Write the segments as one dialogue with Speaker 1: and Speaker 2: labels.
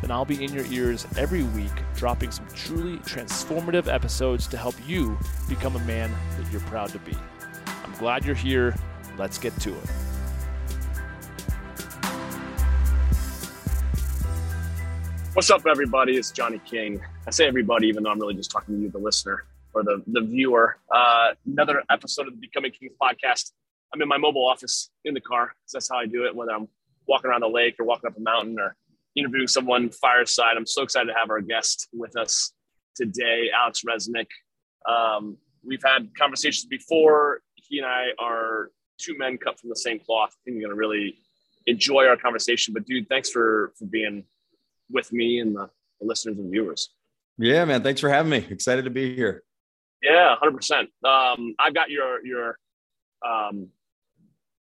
Speaker 1: then I'll be in your ears every week, dropping some truly transformative episodes to help you become a man that you're proud to be. I'm glad you're here. Let's get to it.
Speaker 2: What's up, everybody? It's Johnny King. I say everybody, even though I'm really just talking to you, the listener or the, the viewer. Uh, another episode of the Becoming Kings podcast. I'm in my mobile office in the car. because that's how I do it, whether I'm walking around the lake or walking up a mountain or interviewing someone fireside. I'm so excited to have our guest with us today, Alex Resnick. Um, we've had conversations before. He and I are two men cut from the same cloth. I think you're going to really enjoy our conversation. But dude, thanks for for being with me and the, the listeners and viewers.
Speaker 3: Yeah, man. Thanks for having me. Excited to be here.
Speaker 2: Yeah, hundred um, percent. I've got your your um,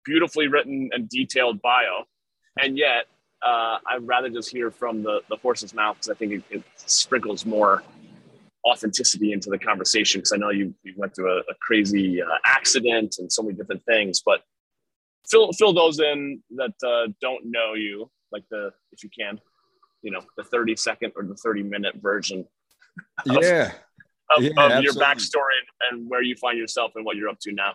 Speaker 2: beautifully written and detailed bio, and yet uh, I'd rather just hear from the the horse's mouth because I think it, it, sprinkles more authenticity into the conversation. Because I know you you went through a, a crazy uh, accident and so many different things, but fill fill those in that uh, don't know you, like the if you can, you know, the thirty second or the thirty minute version.
Speaker 3: Of, yeah
Speaker 2: of, yeah, of your backstory and, and, where you find yourself and what you're up to now.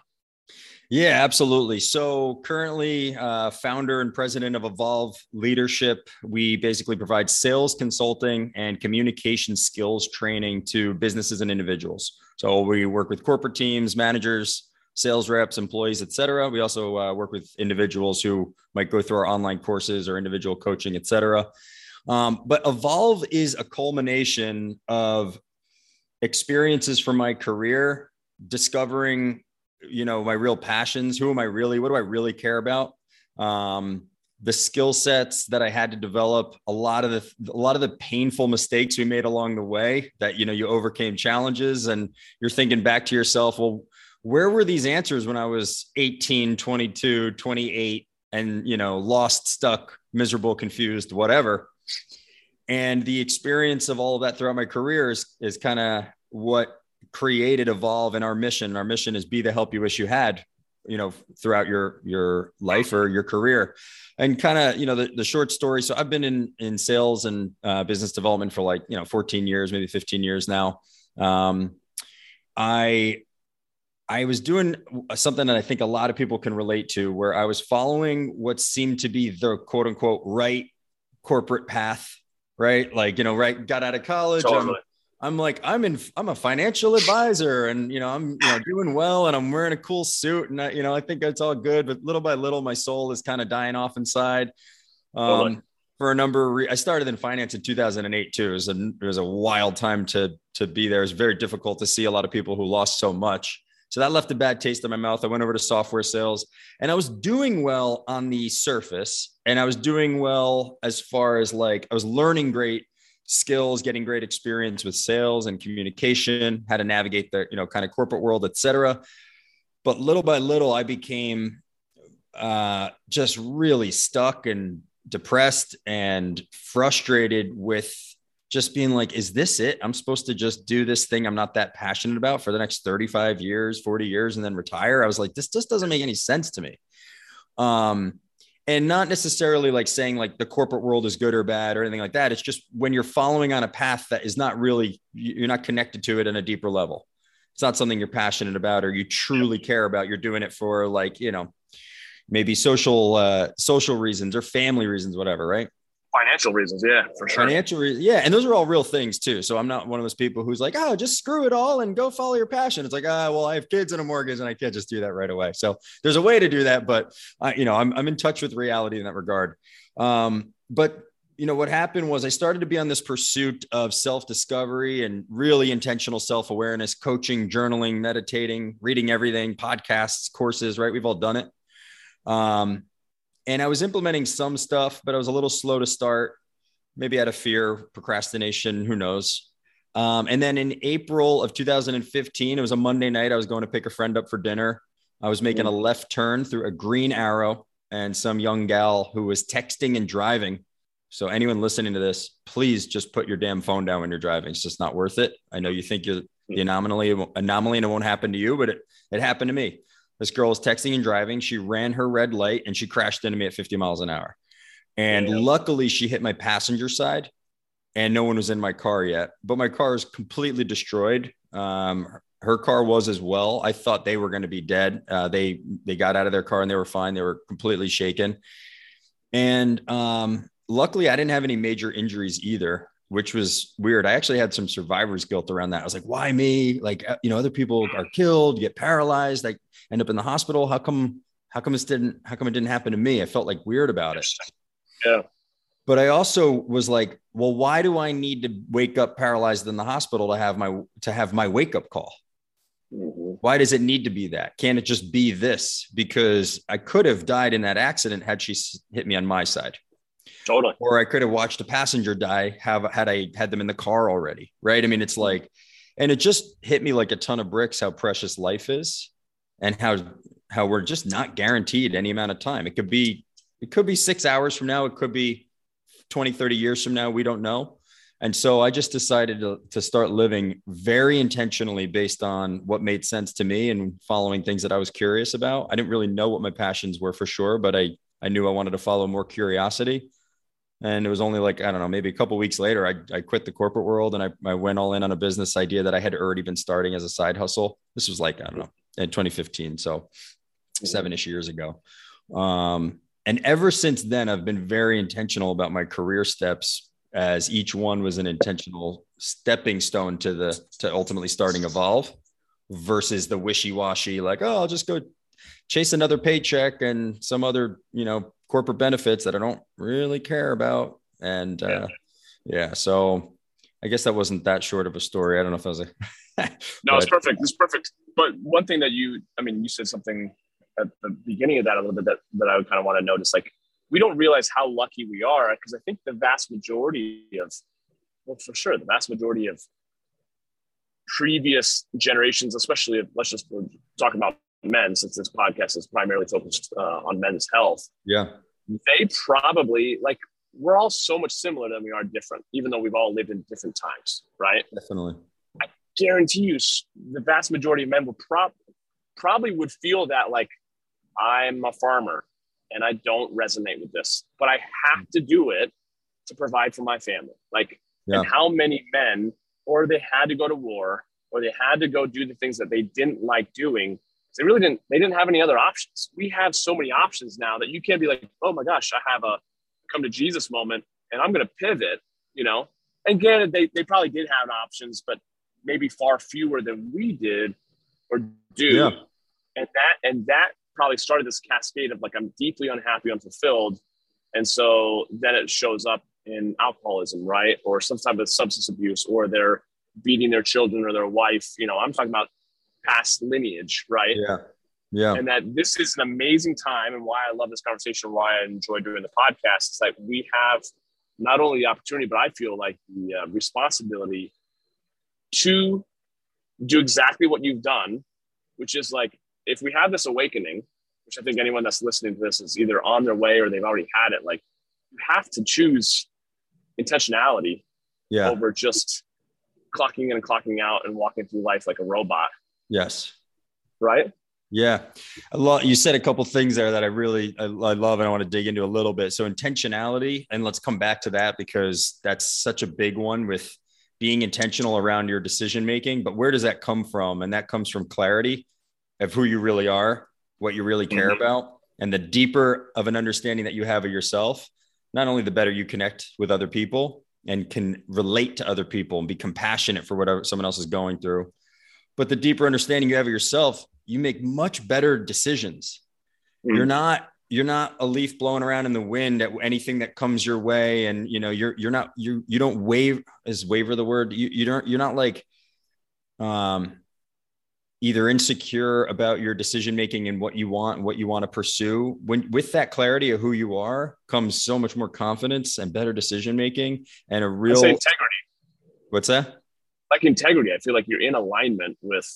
Speaker 3: Yeah, absolutely. So currently, uh, founder and president of Evolve Leadership, we basically provide sales consulting and communication skills training to businesses and individuals. So we work with corporate teams, managers, sales reps, employees, et cetera. We also uh, work with individuals who might go through our online courses or individual coaching, et cetera. Um, but Evolve is a culmination of experiences from my career, discovering, you know, my real passions. Who am I really? What do I really care about? Um, the skill sets that I had to develop, a lot of the a lot of the painful mistakes we made along the way that you know you overcame challenges and you're thinking back to yourself, well, where were these answers when I was 18, 22, 28 and you know lost, stuck, miserable, confused, whatever. And the experience of all of that throughout my career is, is kind of what created evolve and our mission. Our mission is be the help you wish you had you know throughout your your life or your career. And kind of you know the, the short story so i've been in in sales and uh, business development for like you know 14 years maybe 15 years now. Um, i i was doing something that i think a lot of people can relate to where i was following what seemed to be the quote unquote right corporate path right? Like you know right got out of college totally. I'm like, I'm in, I'm a financial advisor and, you know, I'm, you know, doing well and I'm wearing a cool suit and I, you know, I think it's all good, but little by little, my soul is kind of dying off inside. Um, for a number of re- I started in finance in 2008 too. It was a, it was a wild time to, to be there. It was very difficult to see a lot of people who lost so much. So that left a bad taste in my mouth. I went over to software sales and I was doing well on the surface and I was doing well as far as like, I was learning great skills, getting great experience with sales and communication, how to navigate the, you know, kind of corporate world, etc. But little by little, I became uh, just really stuck and depressed and frustrated with just being like, is this it? I'm supposed to just do this thing I'm not that passionate about for the next 35 years, 40 years, and then retire. I was like, this just doesn't make any sense to me. Um, and not necessarily like saying like the corporate world is good or bad or anything like that. It's just when you're following on a path that is not really, you're not connected to it on a deeper level. It's not something you're passionate about or you truly care about. You're doing it for like, you know, maybe social, uh, social reasons or family reasons, whatever. Right
Speaker 2: financial reasons. Yeah for sure.
Speaker 3: Financial reasons yeah and those are all real things too. So i'm not one of those people who's like oh just screw it all and go follow your passion. It's like ah well i have kids and a mortgage and i can't just do that right away. So there's a way to do that but uh, you know I'm, I'm in touch with reality in that regard. Um, but you know what happened was i started to be on this pursuit of self-discovery and really intentional self-awareness coaching journaling meditating reading everything podcasts courses right? We've all done it. Um, and I was implementing some stuff, but I was a little slow to start. maybe out of fear, procrastination, who knows. Um, and then in April of 2015, it was a Monday night. I was going to pick a friend up for dinner. I was making a left turn through a green arrow, and some young gal who was texting and driving. So, anyone listening to this, please just put your damn phone down when you're driving. It's just not worth it. I know you think you're the anomaly, anomaly, and it won't happen to you, but it, it happened to me. This girl was texting and driving. She ran her red light and she crashed into me at 50 miles an hour. And yeah. luckily, she hit my passenger side and no one was in my car yet. But my car is completely destroyed. Um, her car was as well. I thought they were going to be dead. Uh, they they got out of their car and they were fine. They were completely shaken. And um, luckily, I didn't have any major injuries either, which was weird. I actually had some survivor's guilt around that. I was like, "Why me? Like, uh, you know, other people are killed, get paralyzed, like end up in the hospital. How come? How come this didn't? How come it didn't happen to me? I felt like weird about it."
Speaker 2: Yeah.
Speaker 3: But I also was like, well, why do I need to wake up paralyzed in the hospital to have my to have my wake up call? Mm-hmm. Why does it need to be that? Can't it just be this? Because I could have died in that accident had she hit me on my side.
Speaker 2: Totally.
Speaker 3: Or I could have watched a passenger die have had I had them in the car already. Right. I mean, it's mm-hmm. like, and it just hit me like a ton of bricks how precious life is and how how we're just not guaranteed any amount of time. It could be it could be six hours from now. It could be 20, 30 years from now. We don't know. And so I just decided to, to start living very intentionally based on what made sense to me and following things that I was curious about. I didn't really know what my passions were for sure, but I, I knew I wanted to follow more curiosity. And it was only like, I don't know, maybe a couple weeks later, I, I quit the corporate world and I, I went all in on a business idea that I had already been starting as a side hustle. This was like, I don't know, in 2015. So seven ish years ago. Um, and ever since then, I've been very intentional about my career steps as each one was an intentional stepping stone to the to ultimately starting evolve versus the wishy-washy like oh i'll just go chase another paycheck and some other you know corporate benefits that i don't really care about and yeah. uh yeah so i guess that wasn't that short of a story i don't know if i was a
Speaker 2: no it's perfect it's perfect but one thing that you i mean you said something at the beginning of that a little bit that, that I would kind of want to notice. Like, we don't realize how lucky we are because I think the vast majority of, well, for sure, the vast majority of previous generations, especially if, let's just talk about men, since this podcast is primarily focused uh, on men's health.
Speaker 3: Yeah.
Speaker 2: They probably, like, we're all so much similar than we are different, even though we've all lived in different times, right?
Speaker 3: Definitely.
Speaker 2: I guarantee you, the vast majority of men will prob- probably would feel that, like, I'm a farmer and I don't resonate with this, but I have to do it to provide for my family. Like, yeah. and how many men, or they had to go to war, or they had to go do the things that they didn't like doing. They really didn't. They didn't have any other options. We have so many options now that you can't be like, oh my gosh, I have a come to Jesus moment, and I'm going to pivot. You know, and granted, they they probably did have options, but maybe far fewer than we did or do. Yeah. And that and that probably started this cascade of like I'm deeply unhappy, unfulfilled, and so then it shows up in alcoholism, right, or some type of substance abuse, or they're beating their children or their wife. You know, I'm talking about past lineage, right?
Speaker 3: Yeah. Yeah.
Speaker 2: And that this is an amazing time and why I love this conversation, why I enjoy doing the podcast. is like we have not only the opportunity, but I feel like the uh, responsibility to do exactly what you've done, which is like if we have this awakening, which I think anyone that's listening to this is either on their way or they've already had it, like you have to choose intentionality
Speaker 3: yeah.
Speaker 2: over just clocking in and clocking out and walking through life like a robot.
Speaker 3: Yes.
Speaker 2: Right.
Speaker 3: Yeah. A lot. You said a couple things there that I really, I, I love and I want to dig into a little bit. So intentionality, and let's come back to that because that's such a big one with being intentional around your decision making. But where does that come from? And that comes from clarity of who you really are, what you really care mm-hmm. about, and the deeper of an understanding that you have of yourself, not only the better you connect with other people and can relate to other people and be compassionate for whatever someone else is going through, but the deeper understanding you have of yourself, you make much better decisions. Mm-hmm. You're not you're not a leaf blowing around in the wind at anything that comes your way. And you know you're you're not you you don't wave is waver the word? You you don't you're not like um either insecure about your decision making and what you want and what you want to pursue. When with that clarity of who you are comes so much more confidence and better decision making and a real
Speaker 2: integrity.
Speaker 3: What's that
Speaker 2: like integrity i feel like you're in alignment with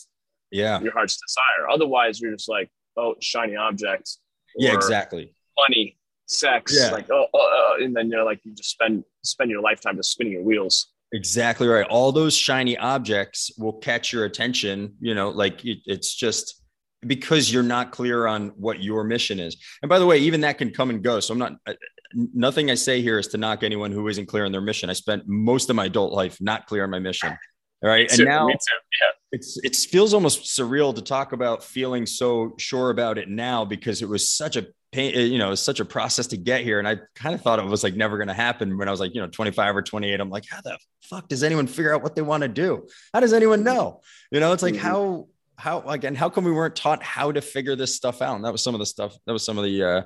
Speaker 3: yeah
Speaker 2: your heart's desire otherwise you're just like oh shiny objects
Speaker 3: yeah exactly
Speaker 2: money sex yeah. like oh, oh, oh, and then you're like you just spend spend your lifetime just spinning your wheels
Speaker 3: Exactly right. All those shiny objects will catch your attention. You know, like it, it's just because you're not clear on what your mission is. And by the way, even that can come and go. So I'm not, nothing I say here is to knock anyone who isn't clear on their mission. I spent most of my adult life not clear on my mission. All right. And now yeah. it's, it feels almost surreal to talk about feeling so sure about it now because it was such a pain, you know, it's such a process to get here. And I kind of thought it was like never going to happen when I was like, you know, 25 or 28. I'm like, how the fuck does anyone figure out what they want to do? How does anyone know? You know, it's like, mm-hmm. how, how, again, how come we weren't taught how to figure this stuff out? And that was some of the stuff, that was some of the, uh,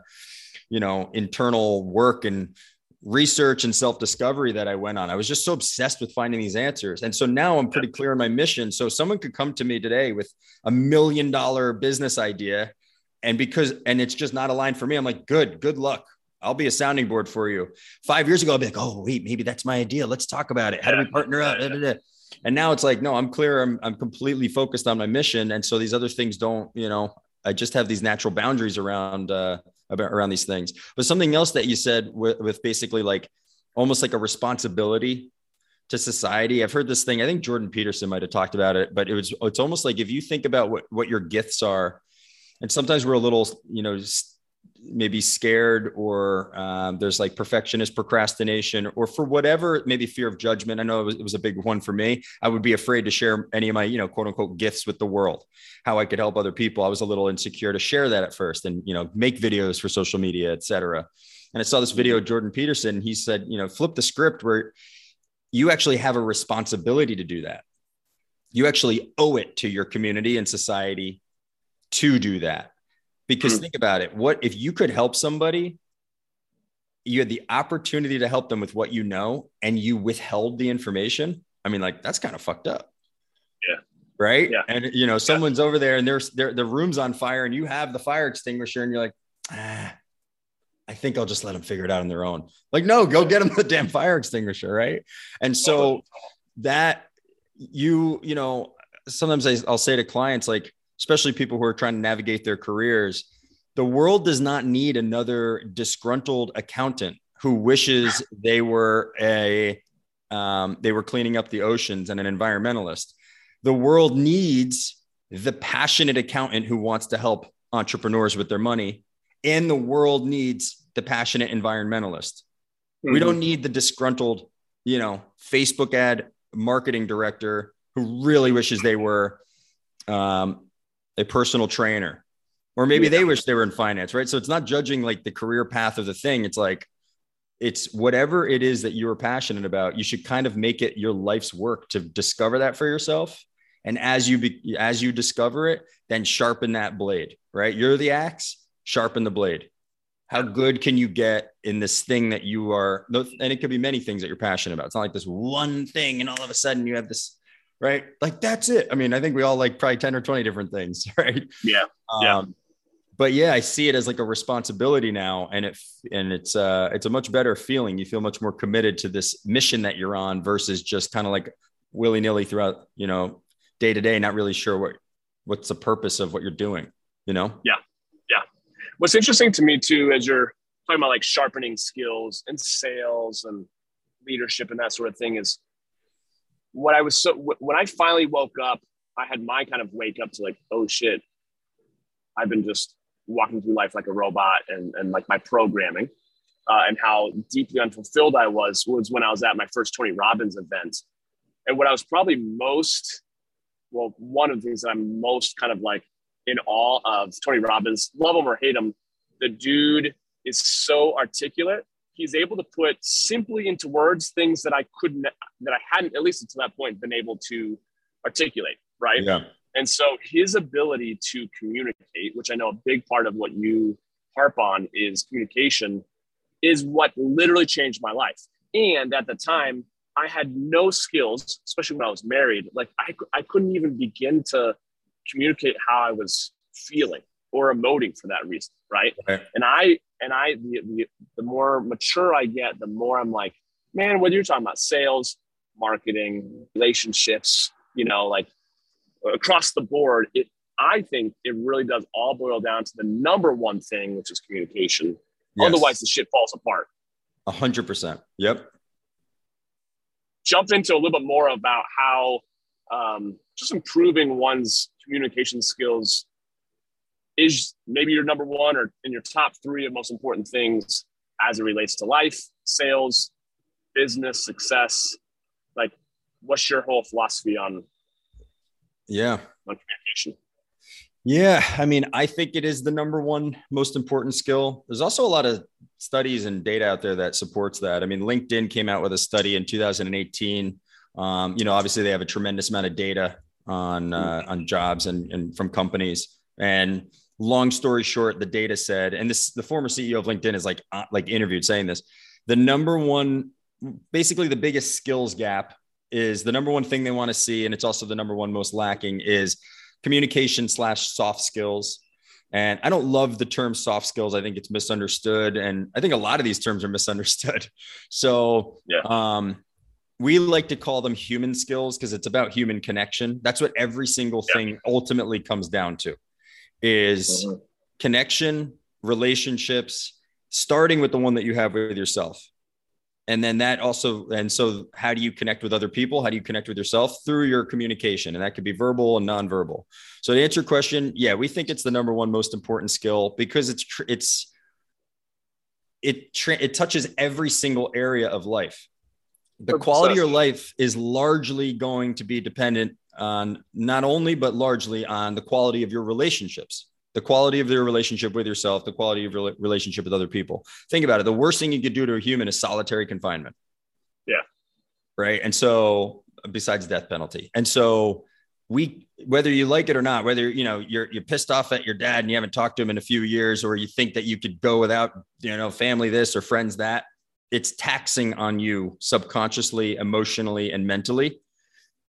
Speaker 3: you know, internal work and research and self discovery that I went on. I was just so obsessed with finding these answers. And so now I'm pretty clear on my mission. So someone could come to me today with a million dollar business idea and because and it's just not aligned for me i'm like good good luck. I'll be a sounding board for you. Five years ago I'd be like oh wait maybe that's my idea. Let's talk about it. How do we partner up? And now it's like no i'm clear. I'm, I'm completely focused on my mission. And so these other things don't you know i just have these natural boundaries around uh about around these things but something else that you said with, with basically like almost like a responsibility to society. I've heard this thing. I think Jordan Peterson might have talked about it, but it was it's almost like if you think about what what your gifts are and sometimes we're a little you know maybe scared or um, there's like perfectionist procrastination or for whatever maybe fear of judgment. I know it was, it was, a big one for me. I would be afraid to share any of my you know quote unquote gifts with the world how i could help other people. I was a little insecure to share that at first and you know make videos for social media etc and i saw this video of jordan peterson. He said you know flip the script where you actually have a responsibility to do that. You actually owe it to your community and society to do that. Because mm think about it. What if you could help somebody? You had the opportunity to help them with what you know, and you withheld the information. I mean, like that's kind of fucked up.
Speaker 2: Yeah.
Speaker 3: Right.
Speaker 2: Yeah.
Speaker 3: And you know, someone's yeah. over there and there's their the room's on fire, and you have the fire extinguisher, and you're like, ah, I think I'll just let them figure it out on their own. Like, no, go get them the damn fire extinguisher, right? And so that you, you know, sometimes I, I'll say to clients like, especially people who are trying to navigate their careers, the world does not need another disgruntled accountant who wishes they were a um, they were cleaning up the oceans and an environmentalist. The world needs the passionate accountant who wants to help entrepreneurs with their money, and the world needs the passionate environmentalist. Mm-hmm. We don't need the disgruntled, you know, Facebook ad marketing director who really wishes they were um, a personal trainer, or maybe yeah. they wish they were in finance, right? So it's not judging like the career path of the thing. It's like, it's whatever it is that you're passionate about. You should kind of make it your life's work to discover that for yourself. And as you be, as you discover it, then sharpen that blade. Right? You're the axe. Sharpen the blade. How good can you get in this thing that you are? And it could be many things that you're passionate about. It's not like this one thing, and all of a sudden you have this right? Like that's it. I mean, I think we all like probably 10 or 20 different things, right?
Speaker 2: Yeah. Yeah. Um,
Speaker 3: but yeah, I see it as like a responsibility now. And it and it's uh it's a much better feeling. You feel much more committed to this mission that you're on versus just kind of like willy-nilly throughout, you know, day to day, not really sure what what's the purpose of what you're doing, you know?
Speaker 2: Yeah. Yeah. What's interesting to me too, as you're talking about like sharpening skills and sales and leadership and that sort of thing is what I was so when I finally woke up, I had my kind of wake up to like, oh shit, I've been just walking through life like a robot and, and like my programming uh, and how deeply unfulfilled I was was when I was at my first Tony Robbins event. And what I was probably most, well, one of the things that I'm most kind of like in awe of Tony Robbins, love him or hate him, the dude is so articulate he's able to put simply into words things that I couldn't, that I hadn't, at least until that point, been able to articulate. Right.
Speaker 3: Yeah.
Speaker 2: And so his ability to communicate, which I know a big part of what you harp on is communication, is what literally changed my life. And at the time, I had no skills, especially when I was married. Like I, I couldn't even begin to communicate how I was feeling or emoting for that reason, right?
Speaker 3: Okay.
Speaker 2: And I and I the, the the more mature I get, the more I'm like, man, whether you're talking about sales, marketing, relationships, you know, like across the board, it I think it really does all boil down to the number one thing, which is communication. Yes. Otherwise, the shit falls apart.
Speaker 3: A hundred percent. Yep.
Speaker 2: Jump into a little bit more about how um, just improving one's communication skills is maybe your number one or in your top three of most important things as it relates to life, sales, business, success. Like, what's your whole philosophy on?
Speaker 3: Yeah.
Speaker 2: On communication.
Speaker 3: Yeah, I mean, I think it is the number one most important skill. There's also a lot of studies and data out there that supports that. I mean, LinkedIn came out with a study in 2018. Um, you know, obviously they have a tremendous amount of data on uh, on jobs and, and from companies. And long story short, the data said, and this the former CEO of LinkedIn is like uh, like interviewed saying this, the number one, basically the biggest skills gap is the number one thing they want to see, and it's also the number one most lacking is communication slash soft skills. And I don't love the term soft skills. I think it's misunderstood. And I think a lot of these terms are misunderstood. So yeah. um, we like to call them human skills because it's about human connection. That's what every single yeah. thing ultimately comes down to is mm-hmm. connection, relationships, starting with the one that you have with yourself. And then that also and so how do you connect with other people? How do you connect with yourself? Through your communication and that could be verbal and nonverbal. So to answer your question yeah we think it's the number one most important skill because it's it's it it touches every single area of life. The quality of your life is largely going to be dependent on not only but largely on the quality of your relationships the quality of your relationship with yourself, the quality of your relationship with other people. Think about it. The worst thing you could do to a human is solitary confinement.
Speaker 2: Yeah.
Speaker 3: Right. And so, besides death penalty. And so, we, whether you like it or not, whether you know you're you're pissed off at your dad and you haven't talked to him in a few years, or you think that you could go without you know family this or friends that, it's taxing on you subconsciously, emotionally, and mentally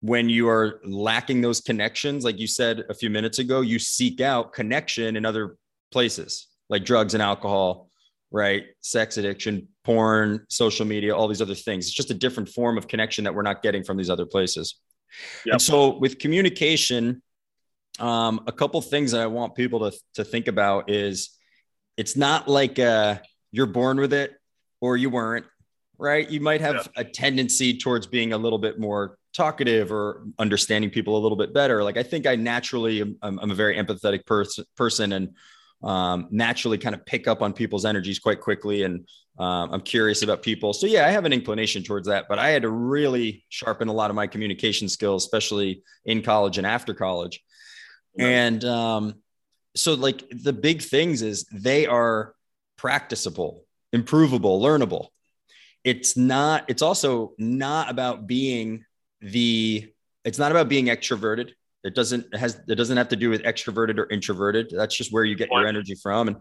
Speaker 3: when you are lacking those connections, like you said a few minutes ago, you seek out connection in other places like drugs and alcohol, right? Sex addiction, porn, social media, all these other things. It's just a different form of connection that we're not getting from these other places. Yep. And so with communication, um, a couple things that I want people to, to think about is it's not like uh, you're born with it or you weren't, right? You might have a tendency towards being a little bit more talkative or understanding people a little bit better. Like I think I naturally am, I'm a very empathetic person person and um, naturally kind of pick up on people's energies quite quickly. And um, I'm curious about people. So yeah, I have an inclination towards that, but I had to really sharpen a lot of my communication skills, especially in college and after college. Right. And um, so like the big things is they are practicable, improvable, learnable. It's not, it's also not about being the it's not about being extroverted. It doesn't it has it doesn't have to do with extroverted or introverted. That's just where you get your energy from. And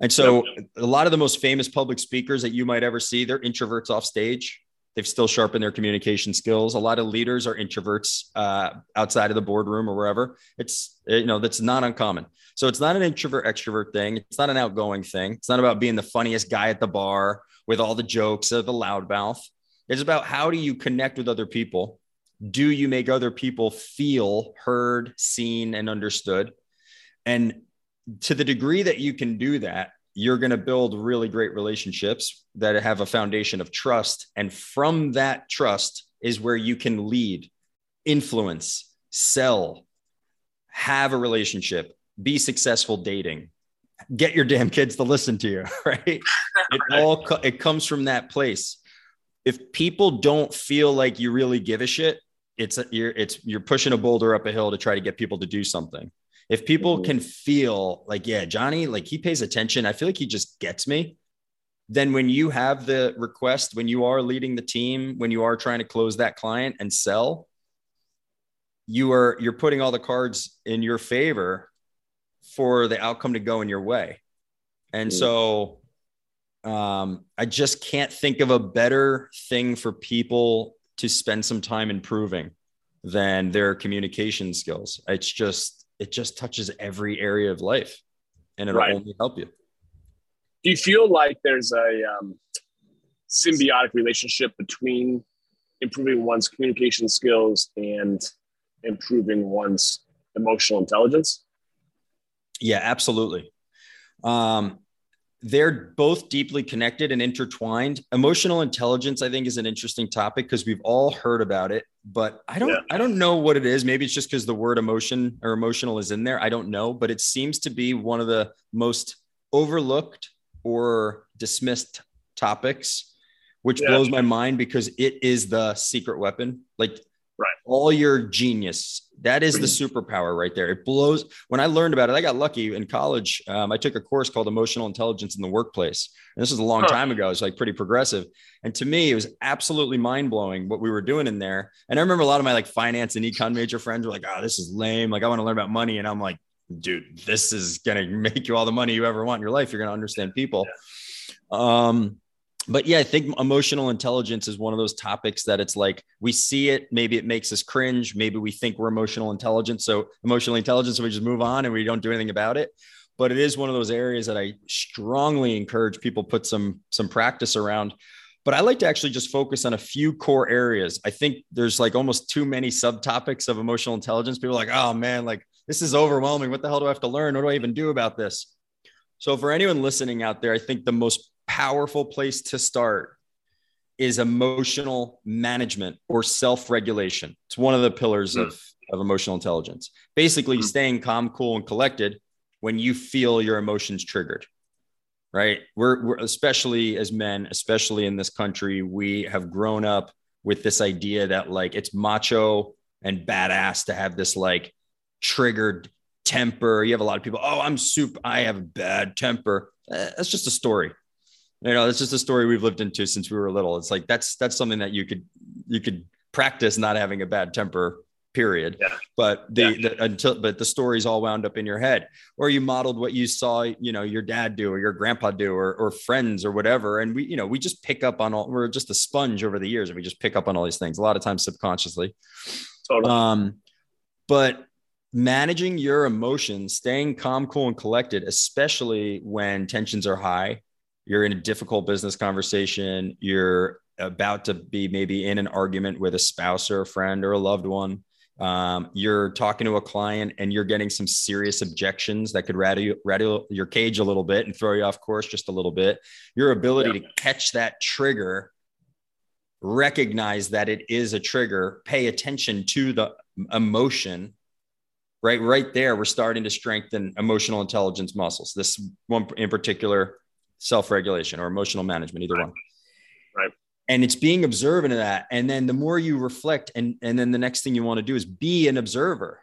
Speaker 3: and so a lot of the most famous public speakers that you might ever see, they're introverts off stage. They've still sharpened their communication skills. A lot of leaders are introverts uh, outside of the boardroom or wherever. It's you know that's not uncommon. So it's not an introvert extrovert thing. It's not an outgoing thing. It's not about being the funniest guy at the bar with all the jokes of the loudmouth. It's about how do you connect with other people do you make other people feel heard, seen, and understood? And to the degree that you can do that, you're going to build really great relationships that have a foundation of trust. And from that trust is where you can lead, influence, sell, have a relationship, be successful dating, get your damn kids to listen to you, right? It all it comes from that place. If people don't feel like you really give a shit, it's you're it's you're pushing a boulder up a hill to try to get people to do something. If people mm-hmm. can feel like, yeah, Johnny, like he pays attention, I feel like he just gets me. Then when you have the request, when you are leading the team, when you are trying to close that client and sell, you are you're putting all the cards in your favor for the outcome to go in your way. And mm-hmm. so um, I just can't think of a better thing for people to spend some time improving than their communication skills. It's just it just touches every area of life and it'll
Speaker 2: Right.
Speaker 3: only help you.
Speaker 2: Do you feel like there's a um, symbiotic relationship between improving one's communication skills and improving one's emotional intelligence?
Speaker 3: Yeah, absolutely. Um, they're both deeply connected and intertwined. Emotional intelligence, I think, is an interesting topic because we've all heard about it, but I don't,
Speaker 2: Yeah.
Speaker 3: I don't know what it is. Maybe it's just because the word emotion or emotional is in there. I don't know, but it seems to be one of the most overlooked or dismissed topics, which
Speaker 2: Yeah.
Speaker 3: blows my mind because it is the secret weapon. Like
Speaker 2: Right.
Speaker 3: all your genius. That is the superpower right there. It blows. When I learned about it, I got lucky in college. Um, I took a course called Emotional Intelligence in the Workplace. And this was a long
Speaker 2: Huh.
Speaker 3: time ago. It's like pretty progressive. And to me, it was absolutely mind blowing what we were doing in there. And I remember a lot of my like finance and econ major friends were like, oh, this is lame. Like, I want to learn about money. And I'm like, dude, this is going to make you all the money you ever want in your life. You're going to understand people. Um, but yeah, I think emotional intelligence is one of those topics that it's like we see it, maybe it makes us cringe, maybe we think we're emotional intelligence. So emotional intelligence, we just move on and we don't do anything about it. But it is one of those areas that I strongly encourage people put some some practice around. But I like to actually just focus on a few core areas. I think there's like almost too many subtopics of emotional intelligence. People are like, oh man, like this is overwhelming. What the hell do I have to learn? What do I even do about this? So for anyone listening out there, I think the most powerful place to start is emotional management or self-regulation. It's one of the pillars
Speaker 2: Mm.
Speaker 3: of, of emotional intelligence. Basically,
Speaker 2: Mm.
Speaker 3: staying calm, cool, and collected when you feel your emotions triggered. Right. We're, we're especially as men, especially in this country, we have grown up with this idea that like it's macho and badass to have this like triggered temper. You have a lot of people, oh, I'm super, I have a bad temper. Eh, that's just a story. You know, that's just a story we've lived into since we were little. It's like that's that's something that you could you could practice not having a bad temper, period.
Speaker 2: Yeah.
Speaker 3: But the,
Speaker 2: Yeah.
Speaker 3: the until but the stories all wound up in your head. Or you modeled what you saw, you know, your dad do or your grandpa do or or friends or whatever. And we, you know, we just pick up on all we're just a sponge over the years and we just pick up on all these things, a lot of times subconsciously.
Speaker 2: Totally.
Speaker 3: Um, but managing your emotions, staying calm, cool, and collected, especially when tensions are high, you're in a difficult business conversation, you're about to be maybe in an argument with a spouse or a friend or a loved one. Um, you're talking to a client and you're getting some serious objections that could rattle, you- rattle your cage a little bit and throw you off course just a little bit. Your ability
Speaker 2: Yeah.
Speaker 3: to catch that trigger, recognize that it is a trigger, pay attention to the emotion right right there we're starting to strengthen emotional intelligence muscles this one in particular self-regulation or emotional management either
Speaker 2: Right.
Speaker 3: one.
Speaker 2: Right.
Speaker 3: and it's being observant of that. And then the more you reflect and and then the next thing you want to do is be an observer.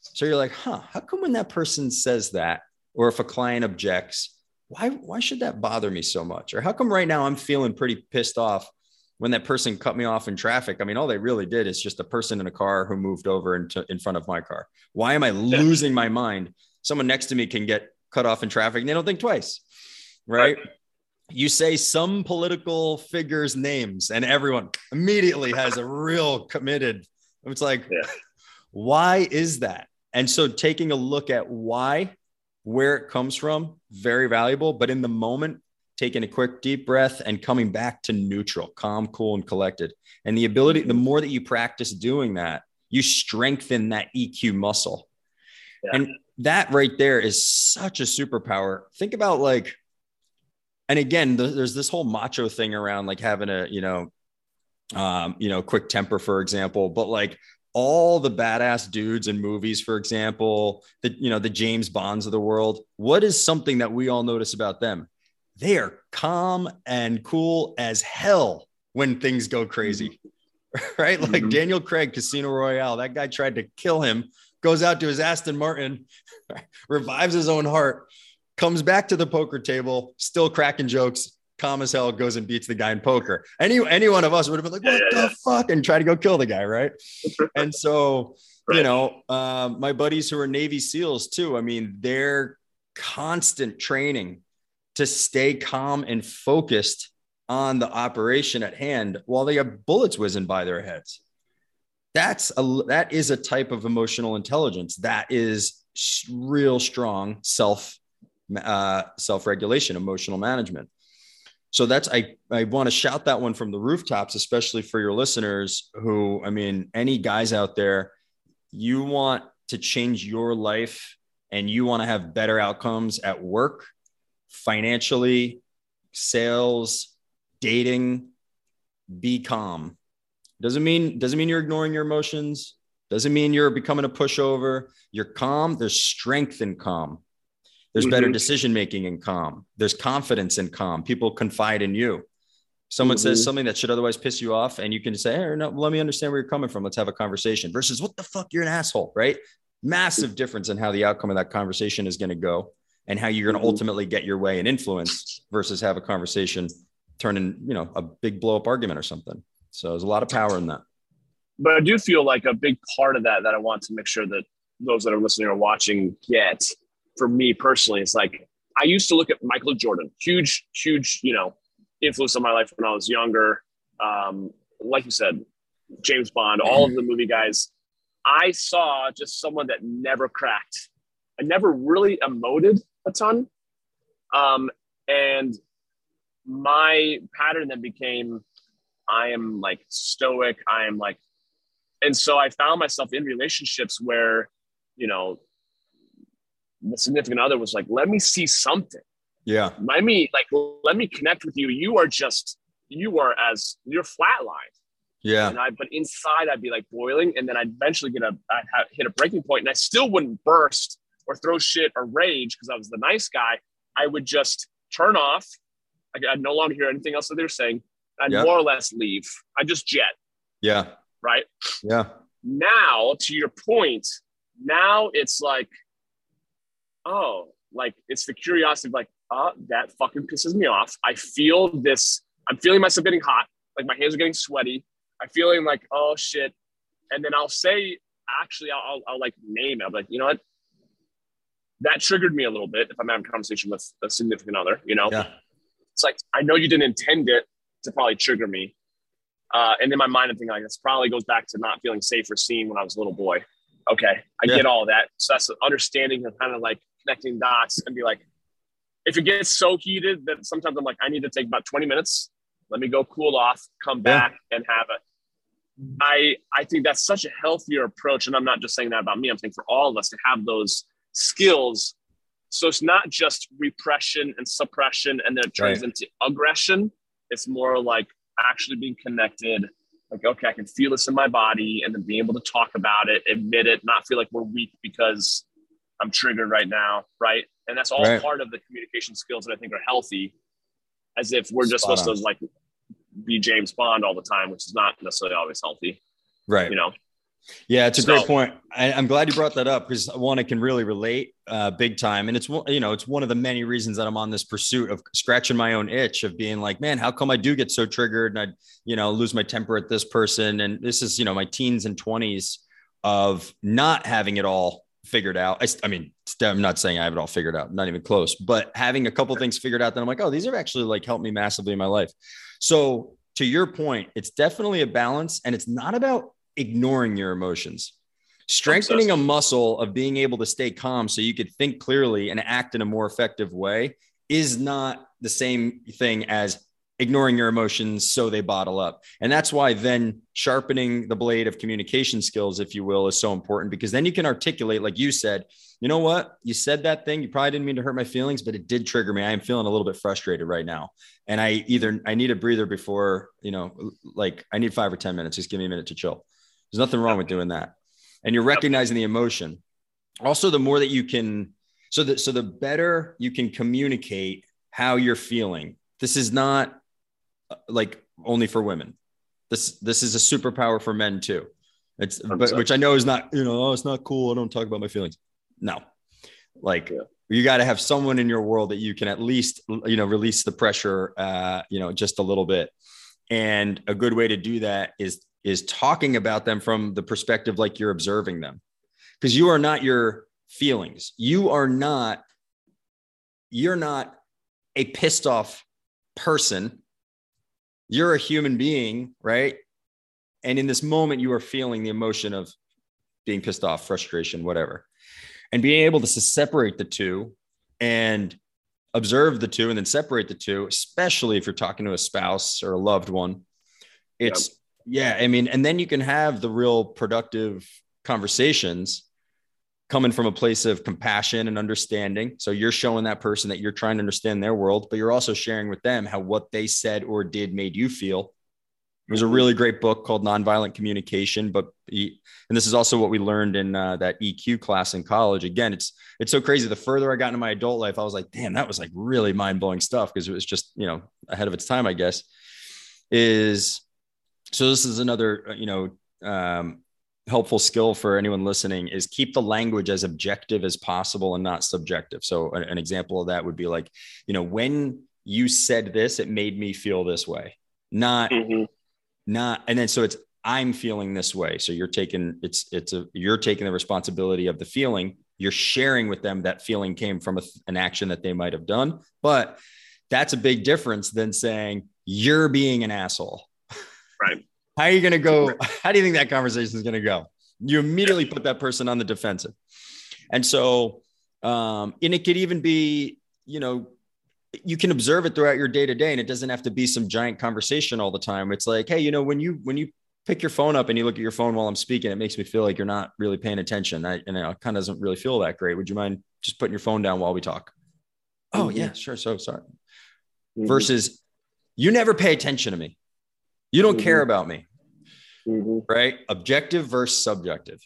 Speaker 3: So you're like huh how come when that person says that or if a client objects why why should that bother me so much? Or how come right now i'm feeling pretty pissed off when that person cut me off in traffic? I mean all they really did is just a person in a car who moved over into in front of my car. Why am i losing my mind? Someone next to me can get cut off in traffic and they don't think twice right. You say some political figures names and everyone immediately has a real committed it's like
Speaker 2: Yeah.
Speaker 3: why is that? And so taking a look at why where it comes from very valuable. But in the moment taking a quick deep breath and coming back to neutral calm cool and collected. And the ability the mm-hmm. more that you practice doing that you strengthen that eq muscle.
Speaker 2: Yeah.
Speaker 3: and that right there is such a superpower. Think about like and again the, there's this whole macho thing around like having a you know um you know quick temper for example. But like all the badass dudes in movies for example the you know the james bonds of the world what is something that we all notice about them? They are calm and cool as hell when things go crazy right? Like
Speaker 2: Mhm.
Speaker 3: daniel craig casino royale that guy tried to kill him goes out to his aston martin revives his own heart comes back to the poker table still cracking jokes calm as hell goes and beats the guy in poker. Any any one of us would have been like what
Speaker 2: yeah,
Speaker 3: the
Speaker 2: yeah.
Speaker 3: fuck? and try to go kill the guy right? And so you know um, my buddies who are navy seals too i mean they're constant training to stay calm and focused on the operation at hand while they have bullets whizzing by their heads. That's a that is a type of emotional intelligence that is real strong self uh, self regulation, emotional management. So that's I I want to shout that one from the rooftops, especially for your listeners who I mean, any guys out there, you want to change your life and you want to have better outcomes at work, financially, sales, dating, be calm. Doesn't mean doesn't mean you're ignoring your emotions. Doesn't mean you're becoming a pushover. You're calm. There's strength in calm. There's mm-hmm. better decision making in calm. There's confidence in calm. People confide in you. Someone mm-hmm. says something that should otherwise piss you off, and you can say, hey, no, let me understand where you're coming from. Let's have a conversation versus what the fuck, you're an asshole, right? Massive difference in how the outcome of that conversation is going to go and how you're going to mm-hmm. ultimately get your way and influence versus have a conversation turning, you know, a big blow up argument or something. So there's a lot of power in that.
Speaker 2: But I do feel like a big part of that that I want to make sure that those that are listening or watching get for me personally is like I used to look at Michael Jordan, huge, huge, you know, influence on my life when I was younger. Um, like you said, James Bond, all of the movie guys. I saw just someone that never cracked. I never really emoted a ton. Um, and my pattern then became I am like stoic. I am like, and so I found myself in relationships where, you know, the significant other was like, let me see something.
Speaker 3: Yeah.
Speaker 2: Let me like let me connect with you. You are just you are as you're flatlined.
Speaker 3: Yeah.
Speaker 2: And I but inside I'd be like boiling, and then I'd eventually get a I'd have, hit a breaking point, and I still wouldn't burst or throw shit or rage because I was the nice guy. I would just turn off. I'd no longer hear anything else that they were saying. I'd yep. more or less leave. I just jet.
Speaker 3: Yeah.
Speaker 2: Right.
Speaker 3: Yeah.
Speaker 2: Now, to your point, now it's like oh, like it's the curiosity of like, uh, that fucking pisses me off. I feel this, I'm feeling myself getting hot, like my hands are getting sweaty. I'm feeling like, oh shit. And then I'll say, actually, I'll, I'll, I'll like name it. I'm like, you know what? That triggered me a little bit if I'm having a conversation with a significant other, you know?
Speaker 3: Yeah.
Speaker 2: It's like, I know you didn't intend it to probably trigger me. Uh, and in my mind, I'm thinking like this probably goes back to not feeling safe or seen when I was a little boy. Okay, I yeah. get all that. So that's understanding of kind of like connecting dots and be like, if it gets so heated that sometimes I'm like, I need to take about 20 minutes. Let me go cool off, come back yeah. and have it. I I think that's such a healthier approach. And I'm not just saying that about me, I'm saying for all of us to have those skills. So it's not just repression and suppression and then it turns right. into aggression. It's more like actually being connected. Like, okay, I can feel this in my body and then being able to talk about it, admit it, not feel like we're weak because I'm triggered right now, right? And that's all right. part of the communication skills that I think are healthy, as if we're just Spot supposed on. to like be James Bond all the time, which is not necessarily always healthy.
Speaker 3: Right.
Speaker 2: You know.
Speaker 3: Yeah, it's a so, great point. I, am glad you brought that up because one, I can really relate uh, big time, and it's you know it's one of the many reasons that I'm on this pursuit of scratching my own itch of being like, man, how come I do get so triggered and I you know lose my temper at this person, and this is you know my teens and 20s of not having it all figured out. I, I, mean, I'm not saying I have it all figured out, not even close, but having a couple things figured out that I'm like, oh, these have actually like helped me massively in my life. So to your point, it's definitely a balance and it's not about ignoring your emotions. Strengthening a muscle of being able to stay calm so you could think clearly and act in a more effective way is not the same thing as ignoring your emotions so they bottle up. And that's why then sharpening the blade of communication skills, if you will, is so important because then you can articulate, like you said, you know what? You said that thing. You probably didn't mean to hurt my feelings, but it did trigger me. I am feeling a little bit frustrated right now. And I either I need a breather before, you know, like I need five or 10 minutes. Just give me a minute to chill. There's nothing wrong with doing that. And you're recognizing the emotion. Also, the more that you can, so that so the better you can communicate how you're feeling. This is not like only for women. This this is a superpower for men too. It's but, which I know is not you know oh it's not cool. I don't talk about my feelings. No, like yeah. you got to have someone in your world that you can at least you know release the pressure uh, you know just a little bit. And a good way to do that is is talking about them from the perspective like you're observing them, because you are not your feelings. You are not you're not a pissed off person you're a human being, right? And in this moment, you are feeling the emotion of being pissed off, frustration, whatever. and being able to separate the two and observe the two and then separate the two, especially if you're talking to a spouse or a loved one. It's, yep. yeah, I mean, and then you can have the real productive conversations coming from a place of compassion and understanding. So you're showing that person that you're trying to understand their world, but you're also sharing with them how what they said or did made you feel. It was a really great book called Nonviolent Communication, but and this is also what we learned in uh, that EQ class in college. Again, it's it's so crazy. The further I got into my adult life, I was like, damn, that was like really mind blowing stuff because it was just you know ahead of its time, I guess. Is so this is another uh, you know um, helpful skill for anyone listening is keep the language as objective as possible and not subjective. So an, an example of that would be like, you know, when you said this, it made me feel this way. Not mm-hmm. not and then so it's i'm feeling this way. So you're taking it's it's a you're taking the responsibility of the feeling. You're sharing with them that feeling came from a, an action that they might have done. But that's a big difference than saying you're being an asshole.
Speaker 2: Right
Speaker 3: how are you going to go how do you think that conversation is going to go? You immediately put that person on the defensive. And so um and it could even be you know you can observe it throughout your day to day and it doesn't have to be some giant conversation all the time. It's like hey you know when you when you pick your phone up and you look at your phone while i'm speaking it makes me feel like you're not really paying attention. I, and it kind of doesn't really feel that great. Would you mind just putting your phone down while we talk? Oh mm-hmm. yeah sure. So sorry. Mm-hmm. versus you never pay attention to me. You don't mm-hmm. care about me mm-hmm. right objective versus subjective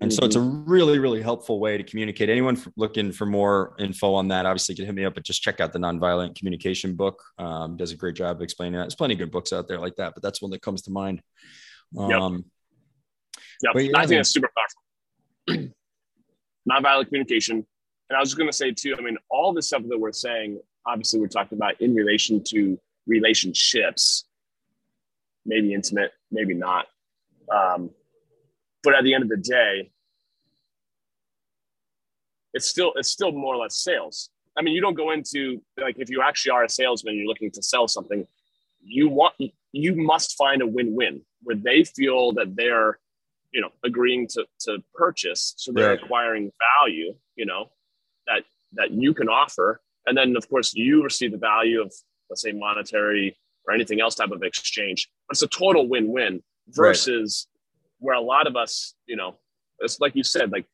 Speaker 3: and mm-hmm. so it's a mm-hmm. really, really helpful way to communicate. Anyone looking for more info on that, obviously can hit me up, but just check out the nonviolent communication book. Um, does a great job of explaining that. There's plenty of good books out there like that, but that's one that comes to mind. Um,
Speaker 2: yep. yep. Yeah, I think it's super powerful. nonviolent communication. And I was just going to say too, I mean, all the stuff that we're saying, obviously we're talking about in relation to relationships, maybe intimate, maybe not. Um, but at the end of the day, it's still it's still more or less sales. I mean, you don't go into like if you actually are a salesman, you're looking to sell something. You want you must find a win-win where they feel that they're you know agreeing to to purchase, so they're right. acquiring value. You know that that you can offer, and then of course you receive the value of let's say monetary or anything else type of exchange. But it's a total win-win versus where a lot of us, you know, it's like you said, like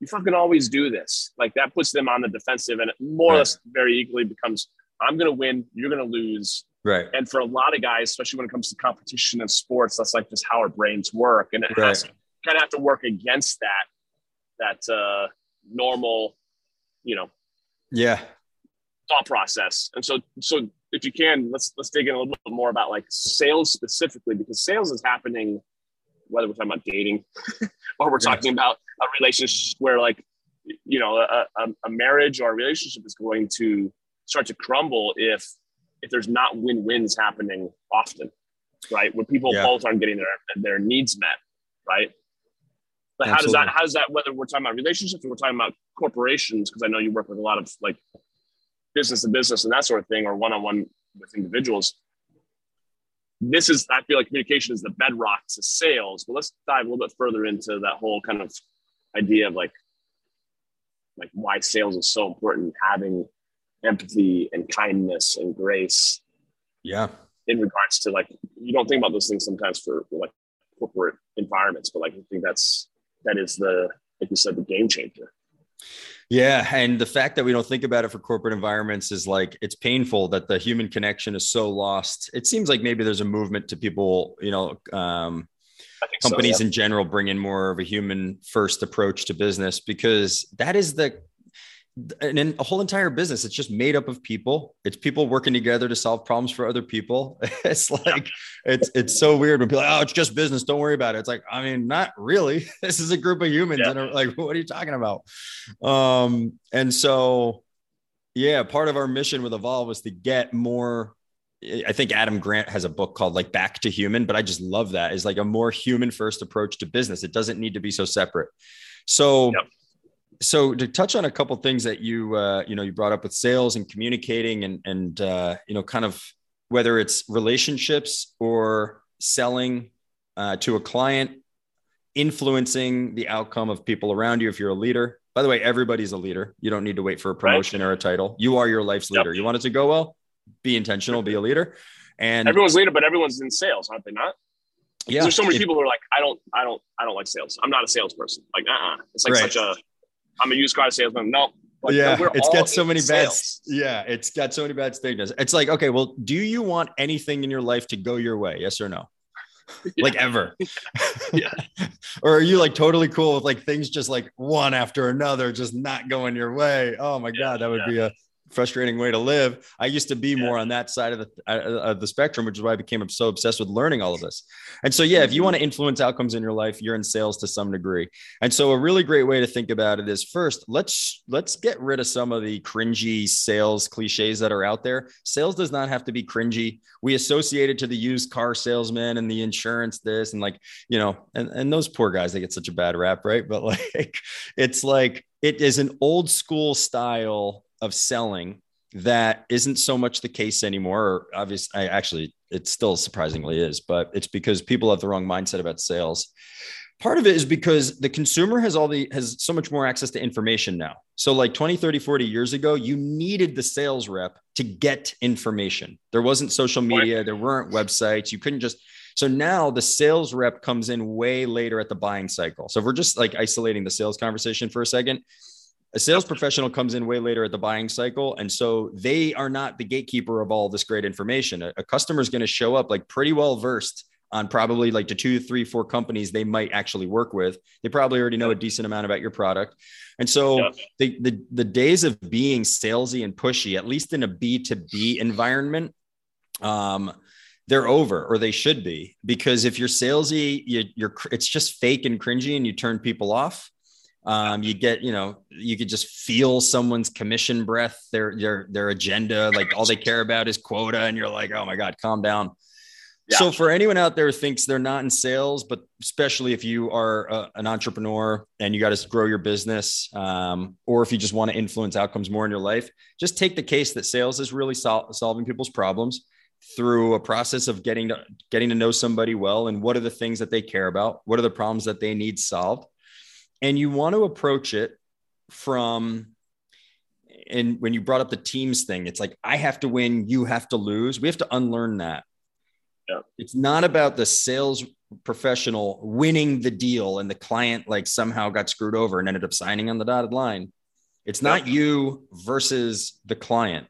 Speaker 2: you fucking always do this. Like that puts them on the defensive, and it more right. or less very equally becomes I'm going to win, you're going to lose.
Speaker 3: Right.
Speaker 2: And for a lot of guys, especially when it comes to competition and sports, that's like just how our brains work, and it right. has kind of have to work against that that uh, normal, you know.
Speaker 3: Yeah.
Speaker 2: Thought process, and so so if you can, let's let's dig in a little bit more about like sales specifically because sales is happening whether we're talking about dating or we're talking about a relationship where like you know a, a, marriage or a relationship is going to start to crumble if if there's not win-wins happening often right? Where people yeah. both aren't getting their their needs met right? But how does that how does that whether we're talking about relationships or we're talking about corporations because i know you work with a lot of like business to business and that sort of thing or one-on-one with individuals this is i feel like communication is the bedrock to sales. But let's dive a little bit further into that whole kind of idea of like like why sales is so important having empathy and kindness and grace.
Speaker 3: Yeah.
Speaker 2: In regards to like you don't think about those things sometimes for, for like corporate environments but like i think that's that is the like you said the game changer
Speaker 3: yeah. And the fact that we don't think about it for corporate environments is like it's painful that the human connection is so lost. It seems like maybe there's a movement to people, you know, um, companies so, yeah. in general bring in more of a human first approach to business because that is the and a whole entire business it's just made up of people. It's people working together to solve problems for other people. It's like it's it's so weird when people like, oh it's just business. Don't worry about it. It's like i mean not really. This is a group of humans yeah. and are like what are you talking about? Um and so yeah part of our mission with evolve was to get more I think Adam Grant has a book called like Back to Human, but I just love that. Is like a more human first approach to business. It doesn't need to be so separate. So yep so to touch on a couple things that you uh, you know you brought up with sales and communicating and and uh, you know kind of whether it's relationships or selling uh, to a client influencing the outcome of people around you if you're a leader By the way, everybody's a leader. You don't need to wait for a promotion right. or a title. You are your life's leader. Yep. You want it to go well, be intentional, be a leader. And
Speaker 2: everyone's leader, but everyone's in sales, aren't they not? Yeah. There's so many people who are like, I don't, I don't, I don't like sales. I'm not a salesperson. Like, uh, uh-uh. it's like right. such a. I'm a used car salesman. No,
Speaker 3: like, yeah, it's got so many bad. Yeah, it's got so many bad stigmas. It's like, okay, well, do you want anything in your life to go your way? Yes or no? Yeah. like ever.
Speaker 2: yeah.
Speaker 3: or are you like totally cool with like things just like one after another, just not going your way? Oh my yeah, god, that would be a frustrating way to live. I used to be yeah. more on that side of the uh, of the spectrum, which is why I became so obsessed with learning all of this. And so, yeah, if you mm-hmm. want to influence outcomes in your life, you're in sales to some degree. And so, a really great way to think about it is first, let's let's get rid of some of the cringy sales cliches that are out there. Sales does not have to be cringy. We associate it to the used car salesman and the insurance this and like you know, and and those poor guys they get such a bad rap, right? But like, it's like it is an old school style of selling that isn't so much the case anymore. Obviously, I actually it still surprisingly is, but it's because people have the wrong mindset about sales. Part of it is because the consumer has all the has so much more access to information now. So like 20, 30, 40 years ago, you needed the sales rep to get information. There wasn't social media, there weren't websites. You couldn't just so now the sales rep comes in way later at the buying cycle. So if we're just like isolating the sales conversation for a second, a sales professional comes in way later at the buying cycle and so they are not the gatekeeper of all this great information. A, a customer is going to show up like pretty well versed on probably like the two three four companies they might actually work with. They probably already know a decent amount about your product. And so yeah. the, the the days of being salesy and pushy at least in a b2b environment um they're over or they should be. Because if you're salesy you, you're it's just fake and cringy and you turn people off um, you get, you know, you could just feel someone's commission breath, their their their agenda, like all they care about is quota, and you're like, oh my god, calm down. Yeah. So for anyone out there who thinks they're not in sales, but especially if you are a, an entrepreneur and you got to grow your business, um, or if you just want to influence outcomes more in your life, just take the case that sales is really sol- solving people's problems through a process of getting to getting to know somebody well and what are the things that they care about, what are the problems that they need solved, and you want to approach it from and when you brought up the teams thing it's like i have to win you have to lose. We have to unlearn that. Yeah. it's not about the sales professional winning the deal and the client like somehow got screwed over and ended up signing on the dotted line. It's not yeah. you versus the client.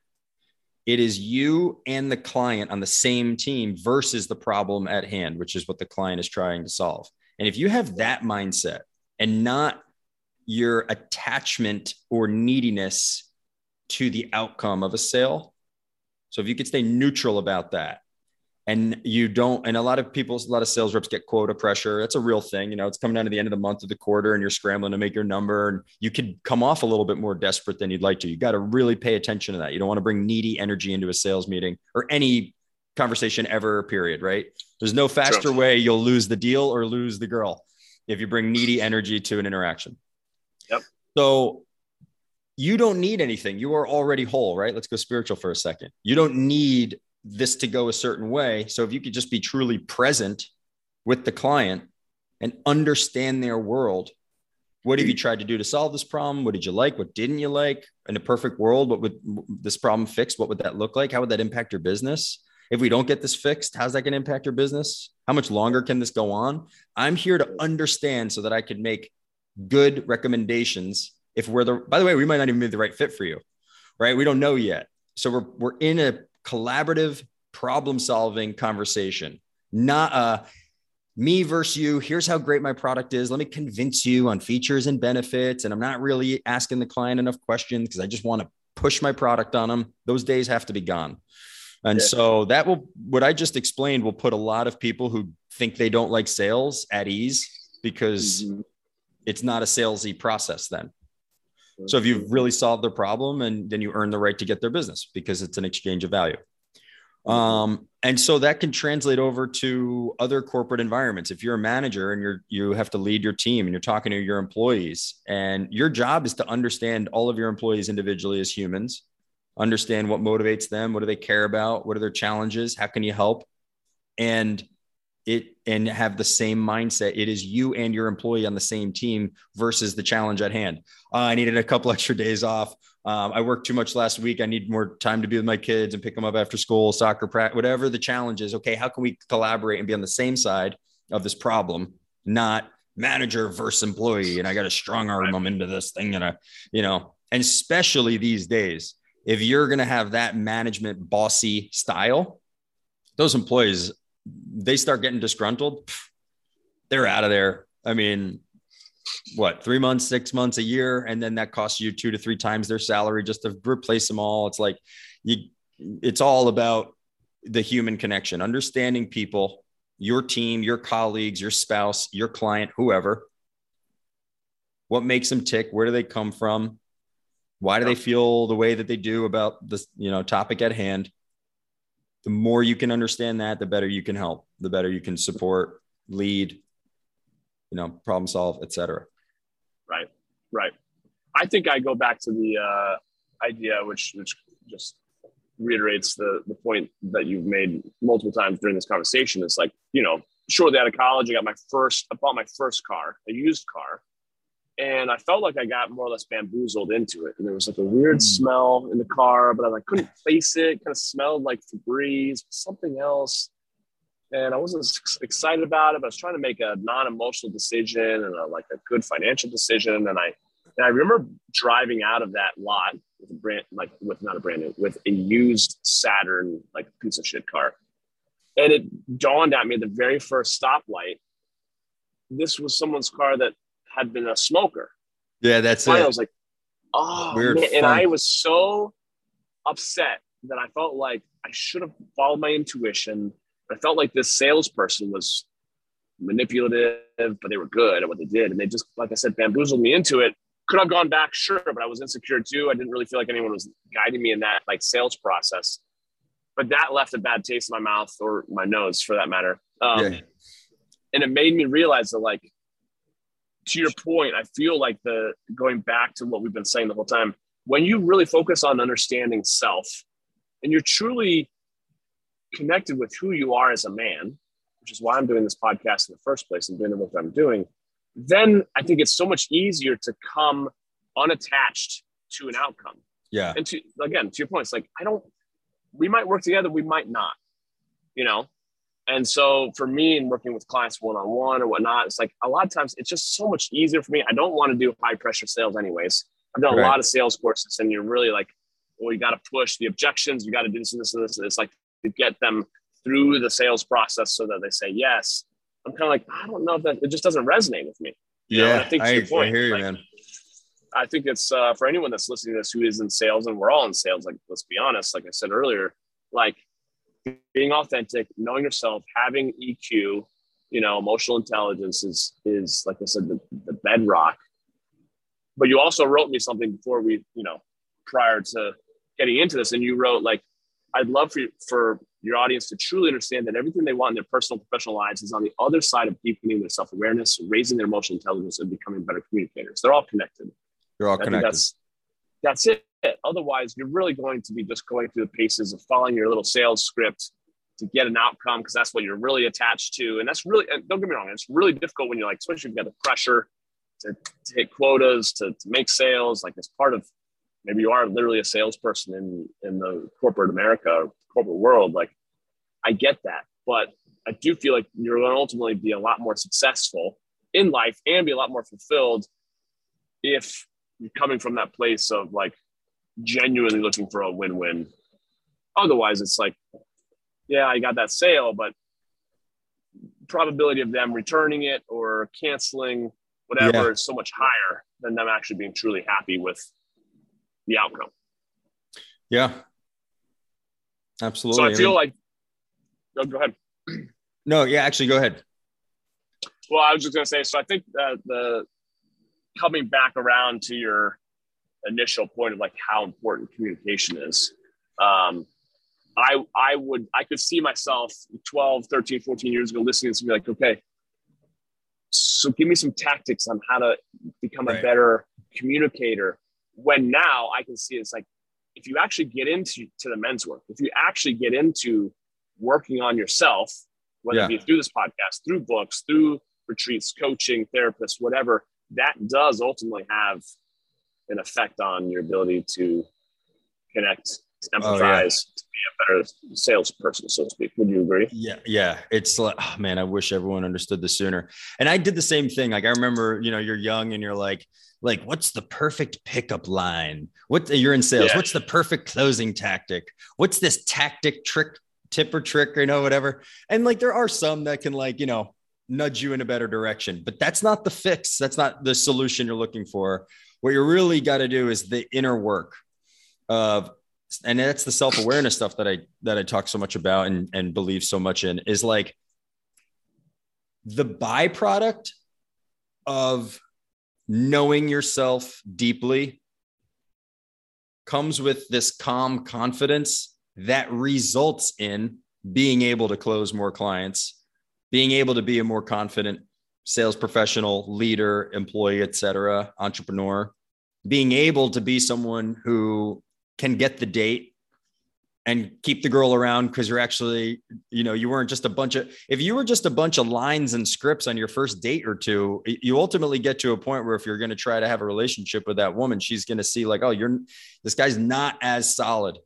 Speaker 3: It is you and the client on the same team versus the problem at hand which is what the client is trying to solve. And if you have that mindset and not your attachment or neediness to the outcome of a sale. So if you could stay neutral about that and you don't, and a lot of people, a lot of sales reps get quota pressure. That's a real thing. You know, it's coming down to the end of the month of the quarter and you're scrambling to make your number and you could come off a little bit more desperate than you'd like to. You got to really pay attention to that. You don't want to bring needy energy into a sales meeting or any conversation ever, period. Right. There's no faster True. way you'll lose the deal or lose the girl if you bring needy energy to an interaction.
Speaker 2: Yep.
Speaker 3: So you don't need anything. You are already whole, right? Let's go spiritual for a second. You don't need this to go a certain way. So if you could just be truly present with the client and understand their world, what have you tried to do to solve this problem? What did you like? What didn't you like? In a perfect world, what would this problem fix? What would that look like? How would that impact your business? If we don't get this fixed, how's that going to impact your business? How much longer can this go on? I'm here to understand so that I can make good recommendations. If we're the, by the way, we might not even be the right fit for you, right? We don't know yet. So we're, we're in a collaborative problem solving conversation, not a me versus you. Here's how great my product is. Let me convince you on features and benefits. And I'm not really asking the client enough questions because I just want to push my product on them. Those days have to be gone. And yeah. so that will, what I just explained will put a lot of people who think they don't like sales at ease because mm-hmm. it's not a salesy process then. So if you've really solved their problem and then you earn the right to get their business because it's an exchange of value. Um, and so that can translate over to other corporate environments. If you're a manager and you're you have to lead your team and you're talking to your employees, and your job is to understand all of your employees individually as humans understand what motivates them what do they care about what are their challenges how can you help and it and have the same mindset. It is you and your employee on the same team versus the challenge at hand. Uh, I needed a couple extra days off. Um, I worked too much last week. I need more time to be with my kids and pick them up after school, soccer practice, whatever the challenge is. Okay, how can we collaborate and be on the same side of this problem, not manager versus employee? And I got to strong arm them into this thing, and I, you know, and especially these days, if you're going to have that management bossy style, those employees they start getting disgruntled, they're out of there. I mean, what three months, six months, a year, and then that costs you two to three times their salary just to replace them all. It's like you, it's all about the human connection, understanding people, your team, your colleagues, your spouse, your client, whoever. What makes them tick? Where do they come from? Why do they feel the way that they do about this, you know, topic at hand? the more you can understand that, the better you can help, the better you can support, lead, you know, problem solve, etc.
Speaker 2: Right, right. I think I go back to the uh, idea, which which just reiterates the the point that you've made multiple times during this conversation. It's like you know, shortly out of college, I got my first, I bought my first car, a used car, and I felt like I got more or less bamboozled into it. And there was like a weird mm. smell in the car, but I like couldn't place it. Kind of smelled like Febreze, something else. And I wasn't excited about it, but I was trying to make a non-emotional decision and a, like a good financial decision. And I and I remember driving out of that lot with a brand like with not a brand new, with a used Saturn like piece of shit car. And it dawned at me the very first stoplight. This was someone's car that had been a smoker.
Speaker 3: Yeah, that's it.
Speaker 2: I was like, oh, Weird man. and I was so upset that I felt like I should have followed my intuition. I felt like this salesperson was manipulative, but they were good at what they did, and they just, like I said, bamboozled me into it. Could have gone back, sure, but I was insecure too. I didn't really feel like anyone was guiding me in that like sales process. But that left a bad taste in my mouth or my nose, for that matter. Um, yeah. And it made me realize that like to your point, I feel like the going back to what we've been saying the whole time, when you really focus on understanding self and you're truly connected with who you are as a man, which is why I'm doing this podcast in the first place and doing the work I'm doing, then I think it's so much easier to come unattached to an outcome.
Speaker 3: Yeah.
Speaker 2: And to again, to your point, it's like I don't we might work together, we might not, you know. And so for me and working with clients one on one or whatnot, it's like a lot of times it's just so much easier for me. I don't want to do high pressure sales anyways. I've done right. a lot of sales courses and you're really like, well, you got to push the objections, you got to do this and this and this. And it's like to get them through the sales process so that they say yes. I'm kind of like, I don't know if that it just doesn't resonate with me.
Speaker 3: You yeah, know, I think I, point, I hear you, like, man.
Speaker 2: I think it's uh, for anyone that's listening to this who is in sales, and we're all in sales. Like, let's be honest. Like I said earlier, like being authentic, knowing yourself, having EQ, you know, emotional intelligence is is like I said, the, the bedrock. But you also wrote me something before we, you know, prior to getting into this, and you wrote like, I'd love for you, for your audience to truly understand that everything they want in their personal professional lives is on the other side of deepening their self awareness, raising their emotional intelligence, and becoming better communicators. They're all connected.
Speaker 3: They're all connected.
Speaker 2: That's, that's it. Otherwise, you're really going to be just going through the paces of following your little sales script to get an outcome because that's what you're really attached to. And that's really, and don't get me wrong, it's really difficult when you're like, especially if you've got the pressure to, to hit quotas, to, to make sales. Like, as part of maybe you are literally a salesperson in, in the corporate America, corporate world. Like, I get that. But I do feel like you're going to ultimately be a lot more successful in life and be a lot more fulfilled if coming from that place of like genuinely looking for a win-win. Otherwise, it's like, yeah, I got that sale, but probability of them returning it or canceling whatever yeah. is so much higher than them actually being truly happy with the outcome.
Speaker 3: Yeah. Absolutely.
Speaker 2: So I feel like no, go ahead.
Speaker 3: No, yeah, actually go ahead.
Speaker 2: Well, I was just going to say, so I think that the coming back around to your initial point of like how important communication is. Um, I, I would, I could see myself 12, 13, 14 years ago listening to me like, okay, so give me some tactics on how to become right. a better communicator. When now I can see it's like, if you actually get into to the men's work, if you actually get into working on yourself whether
Speaker 3: Yeah.
Speaker 2: it be through this podcast, through books, through retreats, coaching, therapists, whatever, that does ultimately have an effect on your ability to connect, to
Speaker 3: Oh,
Speaker 2: empathize,
Speaker 3: yeah.
Speaker 2: to be a better salesperson, so to speak. Would you agree?
Speaker 3: Yeah, yeah. It's like, oh, man, I wish everyone understood this sooner. And I did the same thing. Like I remember, you know, you're young and you're like, like, what's the perfect pickup line? What you're in sales?
Speaker 2: Yeah.
Speaker 3: What's the perfect closing tactic? What's this tactic trick, tip or trick, or you know, whatever? And like, there are some that can like, you know, nudge you in a better direction, but that's not the fix. That's not the solution you're looking for. What you really got to do is the inner work of and that's the self-awareness stuff that I that I talk so much about and and believe so much in is like the byproduct of knowing yourself deeply comes with this calm confidence that results in being able to close more clients, being able to be a more confident sales professional, leader, employee, et cetera, entrepreneur, being able to be someone who can get the date and keep the girl around because you're actually, you know, you weren't just a bunch of, if you were just a bunch of lines and scripts on your first date or two, you ultimately get to a point where if you're going to try to have a relationship with that woman, she's going to see like, oh, you're, this guy's not as solid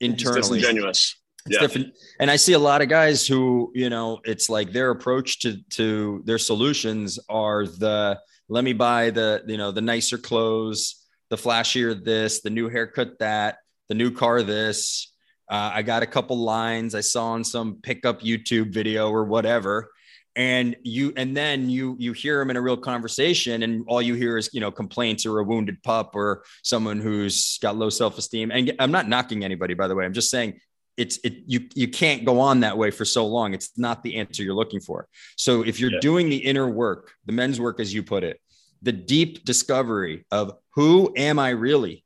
Speaker 3: internally.
Speaker 2: disingenuous.
Speaker 3: It's
Speaker 2: Yeah.
Speaker 3: different. And I see a lot of guys who, you know, it's like their approach to to their solutions are the let me buy the, you know, the nicer clothes, the flashier this, the new haircut that, the new car this. Uh, I got a couple lines I saw on some pickup YouTube video or whatever. And you, and then you, you hear them in a real conversation, and all you hear is, you know, complaints or a wounded pup or someone who's got low self esteem. And I'm not knocking anybody, by the way. I'm just saying it's it you you can't go on that way for so long. It's not the answer you're looking for. So if you're
Speaker 2: Yeah.
Speaker 3: doing the inner work the men's work as you put it the deep discovery of who am i really?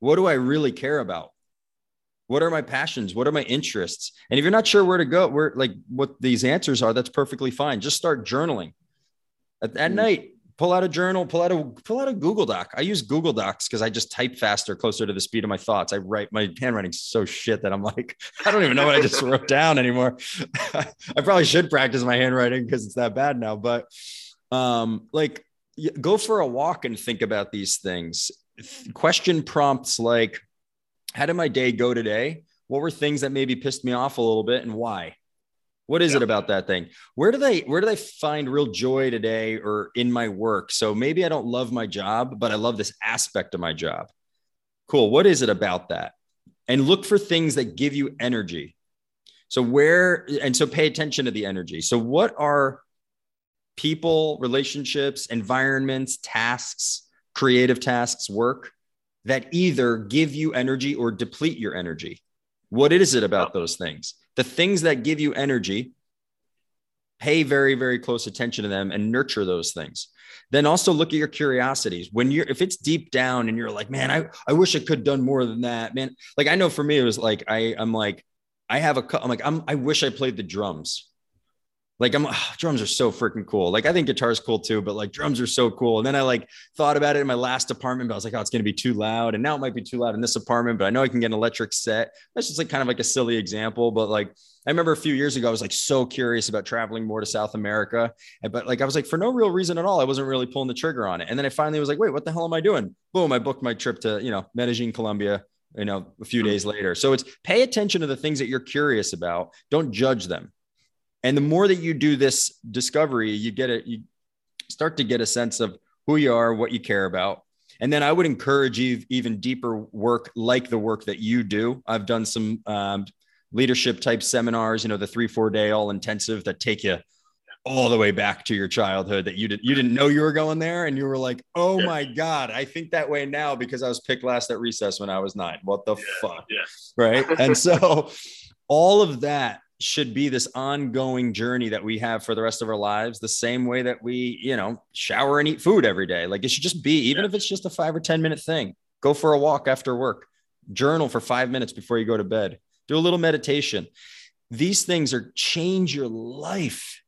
Speaker 3: What do i really care about? What are my passions? What are my interests? And if you're not sure where to go where like what these answers are that's perfectly fine. Just start journaling. At, at
Speaker 2: Mhm.
Speaker 3: night pull out a journal pull out a pull out a google doc. I use google docs because i just type faster closer to the speed of my thoughts. I write my handwriting's so shit that i'm like i don't even know what i just wrote down anymore. I probably should practice my handwriting because it's that bad now but um like go for a walk and think about these things. Question prompts like how did my day go today? What were things that maybe pissed me off a little bit and why what is it about that thing? Where do they where do they find real joy today or in my work? So maybe i don't love my job but i love this aspect of my job. Cool. What is it about that? And look for things that give you energy. So where and so pay attention to the energy. So what are people relationships environments tasks creative tasks work that either give you energy or deplete your energy? What is it about those things the things that give you energy pay very very close attention to them and nurture those things. Then also look at your curiosities. When you're if it's deep down and you're like man i, I wish i could done more than that man. Like i know for me it was like i i'm like i have a i'm like i'm i wish i played the drums like i'm ah, drums are so freaking cool like i think guitar's cool too but like drums are so cool and then i like thought about it in my last apartment but i was like oh it's going to be too loud and now it might be too loud in this apartment but i know i can get an electric set that's just like kind of like a silly example but like I remember a few years ago, I was like so curious about traveling more to South America. But like, I was like, for no real reason at all, I wasn't really pulling the trigger on it. And then I finally was like, wait, what the hell am I doing? Boom, I booked my trip to, you know, Medellin, Colombia, you know, a few days later. So it's pay attention to the things that you're curious about. Don't judge them. And the more that you do this discovery, you get it, you start to get a sense of who you are, what you care about. And then I would encourage you even deeper work like the work that you do. I've done some um, leadership type seminars, you know, the three, four day all intensive that take you all the way back to your childhood that you didn't you didn't know you were going there and you were like, oh
Speaker 2: Yeah.
Speaker 3: my God, I think that way now because I was picked last at recess when I was nine. What the
Speaker 2: Yeah,
Speaker 3: fuck?
Speaker 2: yeah.
Speaker 3: Right. And so all of that should be this ongoing journey that we have for the rest of our lives, the same way that we, you know, shower and eat food every day. Like it should just be, even
Speaker 2: Yeah.
Speaker 3: if it's just a five or 10 minute thing, go for a walk after work, journal for five minutes before you go to bed, do a little meditation. These things are change your life.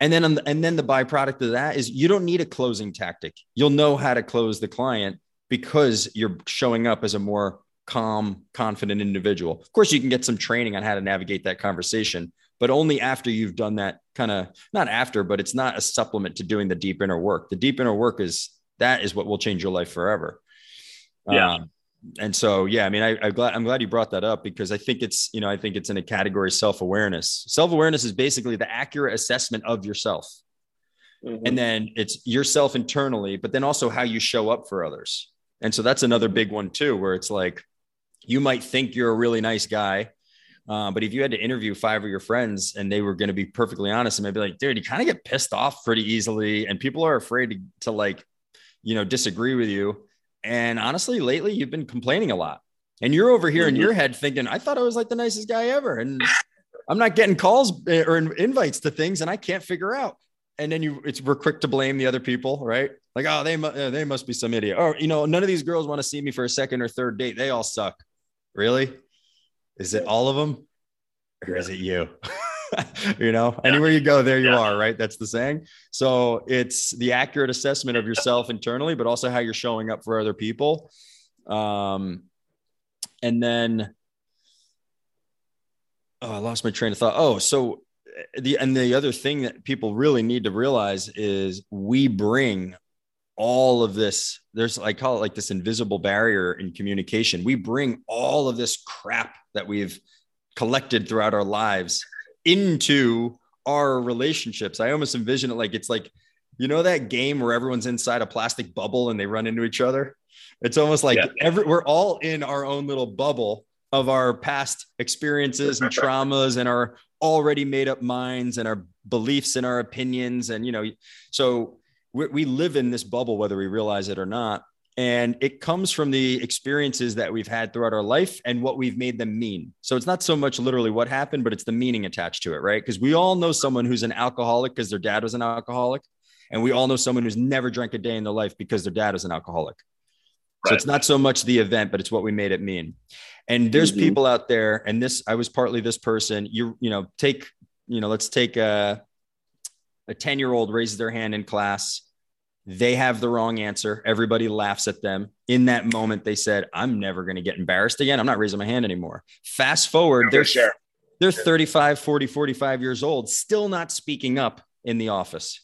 Speaker 3: And then, and then the byproduct of that is you don't need a closing tactic. You'll know how to close the client because you're showing up as a more calm, confident individual. Of course, you can get some training on how to navigate that conversation, but only after you've done that kind of not after, but it's not a supplement to doing the deep inner work. The deep inner work is that is what will change your life forever.
Speaker 2: Yeah.
Speaker 3: Um, and so, yeah, I mean, I, am glad I'm glad you brought that up because I think it's you know I think it's in a category self awareness. Self awareness is basically the accurate assessment of yourself, mm-hmm. and then it's yourself internally, but then also how you show up for others. And so that's another big one too, where it's like you might think you're a really nice guy, uh, but if you had to interview five of your friends and they were going to be perfectly honest and maybe like, dude, you kind of get pissed off pretty easily, and people are afraid to, to like, you know, disagree with you. And honestly, lately you've been complaining a lot, and you're over here mm-hmm. in your head thinking, I thought I was like the nicest guy ever, and I'm not getting calls eh, or invites to things, and I can't figure out. And then you, it's we're quick to blame the other people, right? Like, oh, they they must be some idiot, or you know, none of these girls want to see me for a second or third date. They all suck. Really? Is it all of them or is it you? you know, yeah. anywhere you go, there you yeah. are, right? That's the saying. So it's the accurate assessment of yourself internally, but also how you're showing up for other people. Um, and then, oh, I lost my train of thought. Oh, so the and the other thing that people really need to realize is we bring all of this there's i call it like this invisible barrier in communication. We bring all of this crap that we've collected throughout our lives into our relationships. I almost envision it like it's like you know that game where everyone's inside a plastic bubble and they run into each other? It's almost like yeah. every we're all in our own little bubble of our past experiences and traumas and our already made up minds and our beliefs and our opinions and you know so we, we live in this bubble, whether we realize it or not. And it comes from the experiences that we've had throughout our life and what we've made them mean. So it's not so much literally what happened, but it's the meaning attached to it, right? Because we all know someone who's an alcoholic because their dad was an alcoholic. And we all know someone who's never drank a day in their life because their dad was an alcoholic. Right. So it's not so much the event, but it's what we made it mean. And there's mm-hmm. people out there, and this I was partly this person. You you know take you know let's take a a ten year old raises their hand in class they have the wrong answer. Everybody laughs at them. In that moment, they said, I'm never going to get embarrassed again. I'm not raising my hand anymore. Fast forward, they're, sure. they're 35, 40, 45 years old, still not speaking up in the office.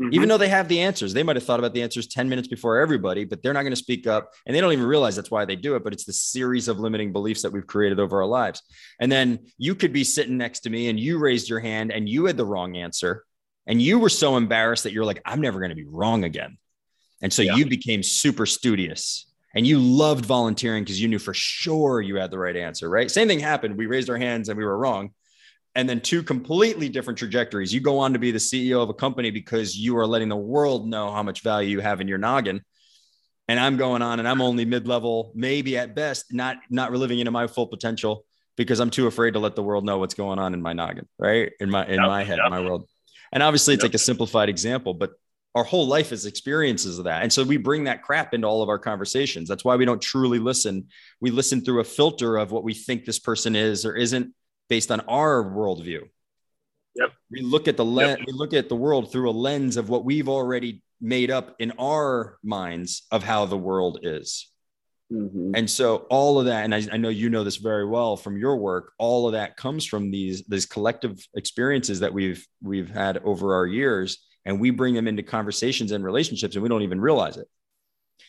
Speaker 3: Mm-hmm. Even though they have the answers, they might have thought about the answers 10 minutes before everybody, but they're not going to speak up. And they don't even realize that's why they do it. But it's the series of limiting beliefs that we've created over our lives. And then you could be sitting next to me and you raised your hand and you had the wrong answer and you were so embarrassed that you're like, I'm never going to be wrong again. And so yeah. you became super studious and you loved volunteering because you knew for sure you had the right answer, right? Same thing happened. We raised our hands and we were wrong. And then two completely different trajectories. You go on to be the CEO of a company because you are letting the world know how much value you have in your noggin. And I'm going on and I'm only mid-level, maybe at best, not not living into my full potential because I'm too afraid to let the world know what's going on in my noggin, right? In my in yep, my head, yep. my world. And obviously, it's yep. like a simplified example, but our whole life is experiences of that. And so we bring that crap into all of our conversations. That's why we don't truly listen. We listen through a filter of what we think this person is or isn't based on our worldview.
Speaker 2: Yep.
Speaker 3: We look at the lens, yep. we look at the world through a lens of what we've already made up in our minds of how the world is. Mm-hmm. And so all of that, and I, I, know you know this very well from your work, all of that comes from these these collective experiences that we've we've had over our years, and we bring them into conversations and relationships, and we don't even realize it.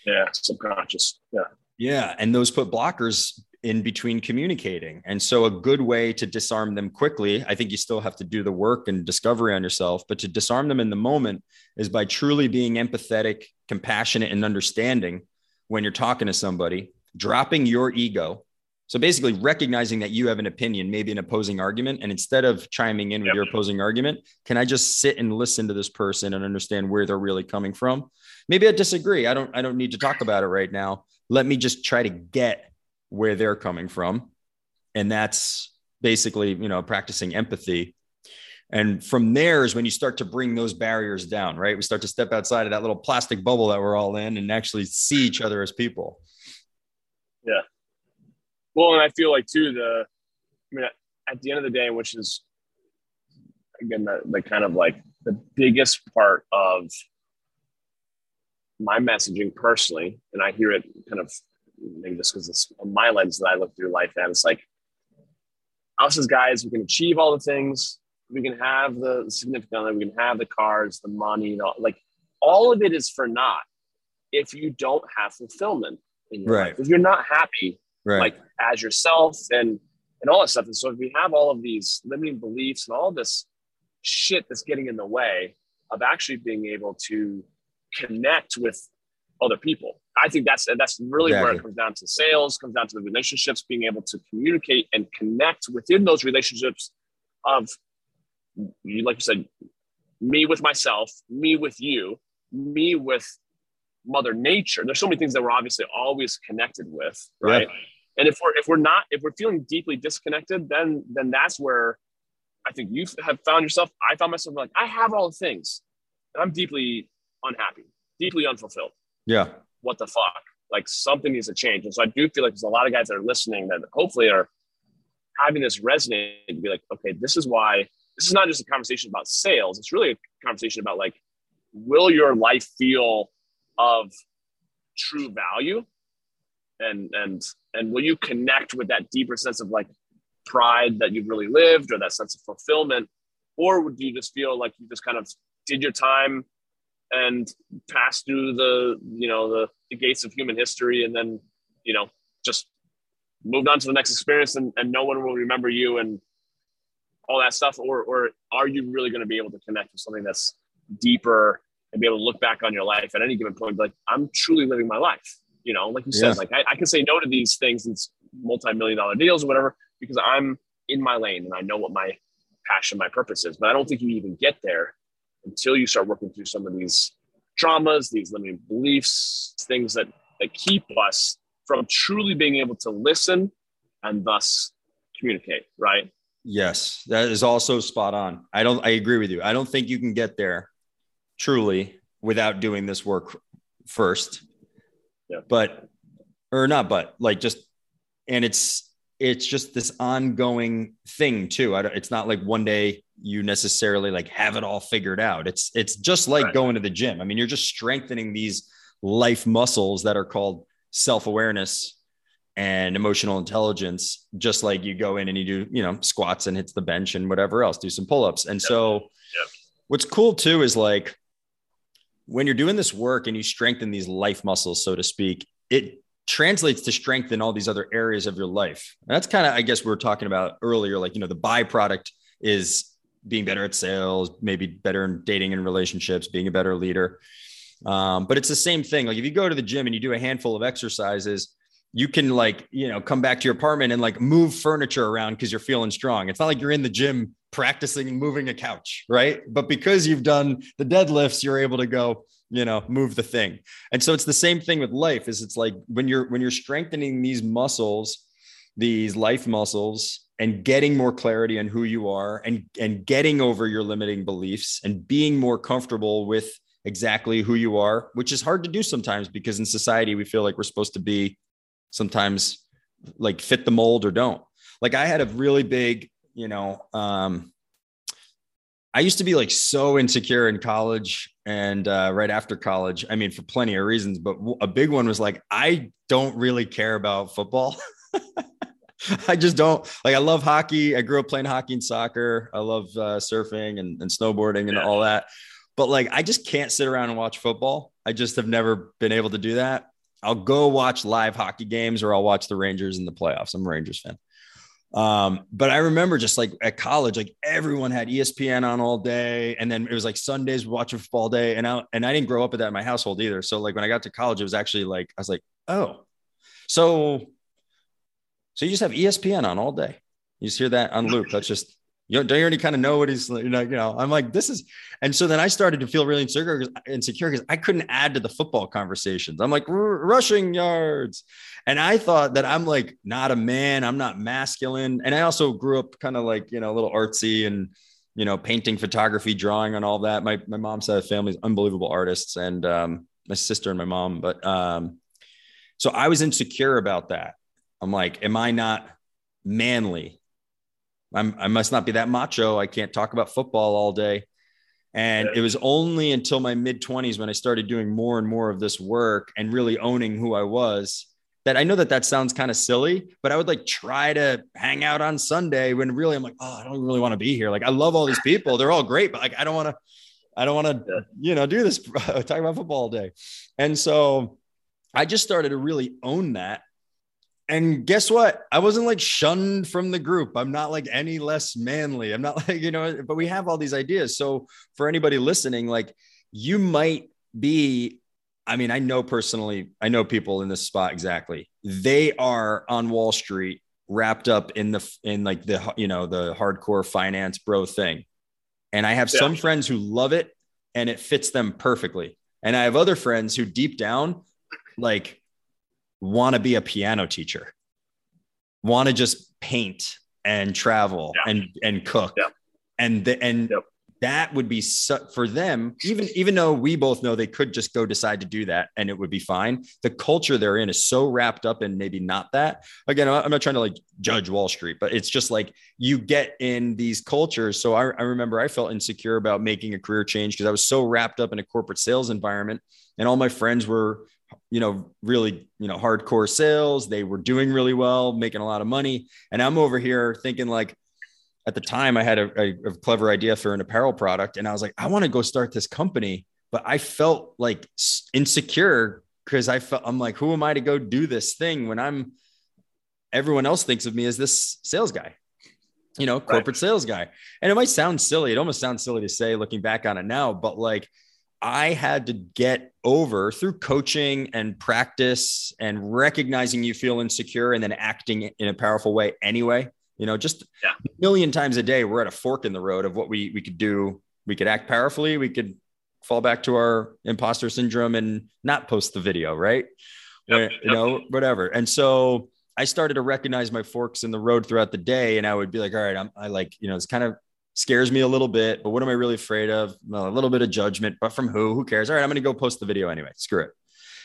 Speaker 2: Yeah, subconscious. Yeah.
Speaker 3: Yeah, and those put blockers in between communicating. And so a good way to disarm them quickly, I think you still have to do the work and discovery on yourself, but to disarm them in the moment is by truly being empathetic, compassionate, and understanding when you're talking to somebody, dropping your ego. So basically, recognizing that you have an opinion, maybe an opposing argument, and instead of chiming in with yep. your opposing argument, can I just sit and listen to this person and understand where they're really coming from? Maybe I disagree. I don't. I don't need to talk about it right now. Let me just try to get where they're coming from, and that's basically you know practicing empathy and from there is when you start to bring those barriers down, right? We start to step outside of that little plastic bubble that we're all in and actually see each other as people.
Speaker 2: Yeah. Well, and I feel like too, the, I mean, at the end of the day, which is again, the, the kind of like the biggest part of my messaging personally, and I hear it kind of maybe just because it's my lens that I look through life and it's like us as guys, we can achieve all the things. We can have the significant, other, we can have the cars, the money, the, like all of it is for naught if you don't have fulfillment in your
Speaker 3: Right.
Speaker 2: life. If you're not happy,
Speaker 3: Right.
Speaker 2: like as yourself and and all that stuff. And so if we have all of these limiting beliefs and all this shit that's getting in the way of actually being able to connect with other people. I think that's that's really where it comes down to sales, comes down to the relationships, being able to communicate and connect within those relationships of you like you said, me with myself, me with you, me with mother nature. There's so many things that we're obviously always connected with, right? And if we're if we're not if we're feeling deeply disconnected, then then that's where I think you have found yourself. I found myself like I have all the things, and I'm deeply unhappy, deeply unfulfilled.
Speaker 3: yeah.
Speaker 2: What the fuck? Like something needs to change. And so I do feel like there's a lot of guys that are listening that hopefully are having this resonate and be like, okay, this is why this is not just a conversation about sales. It's really a conversation about like, will your life feel of true value? And and and will you connect with that deeper sense of like pride that you've really lived or that sense of fulfillment? Or would you just feel like you just kind of did your time and passed through the, you know, the, the gates of human history and then, you know, just moved on to the next experience and, and no one will remember you and all that stuff? Or or are you really going to be able to connect with something that's deeper and be able to look back on your life at any given point, like, I'm truly living my life. You know, like you
Speaker 3: Yeah.
Speaker 2: said, like I, I can say no to these things and multi-million dollar deals or whatever, because I'm in my lane and I know what my passion, my purpose is. But I don't think you even get there until you start working through some of these traumas, these limiting beliefs, things that that keep us from truly being able to listen and thus communicate, right?
Speaker 3: Yes, that is also spot on. I don't, I agree with you. I don't think you can get there truly without doing this work first.
Speaker 2: Yeah.
Speaker 3: But, or not, but like just, and it's, it's just this ongoing thing too. I don't, it's not like one day you necessarily like have it all figured out. It's, it's just like
Speaker 2: Right.
Speaker 3: going to the gym. I mean, you're just strengthening these life muscles that are called self awareness and emotional intelligence, just like you go in and you do, you know, squats and hits the bench and whatever else, do some pull ups. And so,
Speaker 2: Yep.
Speaker 3: what's cool too is like when you're doing this work and you strengthen these life muscles, so to speak, it translates to strengthen all these other areas of your life. And that's kind of, I guess, we were talking about earlier, like, you know, the byproduct is being better at sales, maybe better in dating and relationships, being a better leader. Um, but it's the same thing. Like if you go to the gym and you do a handful of exercises, you can like, you know, come back to your apartment and like move furniture around because you're feeling strong. It's not like you're in the gym practicing moving a couch, right? But because you've done the deadlifts, you're able to go, you know, move the thing. And so it's the same thing with life is it's like when you're when you're strengthening these muscles, these life muscles and getting more clarity on who you are and and getting over your limiting beliefs and being more comfortable with exactly who you are, which is hard to do sometimes because in society we feel like we're supposed to be sometimes like fit the mold or don't. Like I had a really big, you know, um I used to be like so insecure in college and uh, right after college. I mean, for plenty of reasons, but a big one was like, I don't really care about football. I just don't like. I love hockey. I grew up playing hockey and soccer. I love uh, surfing and, and snowboarding and
Speaker 2: Yeah.
Speaker 3: all that. But like, I just can't sit around and watch football. I just have never been able to do that. I'll go watch live hockey games or I'll watch the Rangers in the playoffs. I'm a Rangers fan. Um, but I remember just like at college, like everyone had ESPN on all day, and then it was like Sundays watching football day, and I and I didn't grow up with that in my household either. So like when I got to college, it was actually like I was like, oh, so so you just have ESPN on all day. You just hear that on loop. That's just you don't, don't you already kind of know what he's you know, you know. I'm like this is, and so then I started to feel really insecure insecure because I couldn't add to the football conversations. I'm like "R- rushing yards, and I thought that I'm like not a man. I'm not masculine, and I also grew up kind of like you know a little artsy and you know painting, photography, drawing, and all that. My my mom's side of the family is unbelievable artists, and um, my sister and my mom. But um, so I was insecure about that. I'm like, am I not manly? I'm, I must not be that macho. I can't talk about football all day. And it was only until my mid 20s when I started doing more and more of this work and really owning who I was that I know that that sounds kind of silly, but I would like try to hang out on Sunday when really I'm like, oh, I don't really want to be here. Like I love all these people. They're all great, but like I don't want to, I don't want to, you know, do this, talk about football all day. And so I just started to really own that. And guess what? I wasn't like shunned from the group. I'm not like any less manly. I'm not like, you know, but we have all these ideas. So for anybody listening, like you might be I mean, I know personally, I know people in this spot exactly. They are on Wall Street wrapped up in the in like the you know the hardcore finance bro thing. And I have yeah. some friends who love it and it fits them perfectly. And I have other friends who deep down like want to be a piano teacher. Want to just paint and travel yeah. and and cook. Yeah. And the, and yep that would be su- for them even even though we both know they could just go decide to do that and it would be fine the culture they're in is so wrapped up in maybe not that again i'm not trying to like judge wall street but it's just like you get in these cultures so i, I remember i felt insecure about making a career change because i was so wrapped up in a corporate sales environment and all my friends were you know really you know hardcore sales they were doing really well making a lot of money and i'm over here thinking like at the time I had a, a, a clever idea for an apparel product and I was like, I want to go start this company. But I felt like insecure because I felt I'm like, who am I to go do this thing when I'm everyone else thinks of me as this sales guy, you know, corporate right. sales guy. And it might sound silly. It almost sounds silly to say looking back on it now, but like I had to get over through coaching and practice and recognizing you feel insecure and then acting in a powerful way anyway. You know, just yeah. a million times a day, we're at a fork in the road of what we we could do. We could act powerfully. We could fall back to our imposter syndrome and not post the video, right? Yep, you know, whatever. And so I started to recognize my forks in the road throughout the day, and I would be like, all right, I'm I like, you know, it's kind of scares me a little bit, but what am I really afraid of? Well, a little bit of judgment, but from who? Who cares? All right, I'm going to go post the video anyway. Screw it.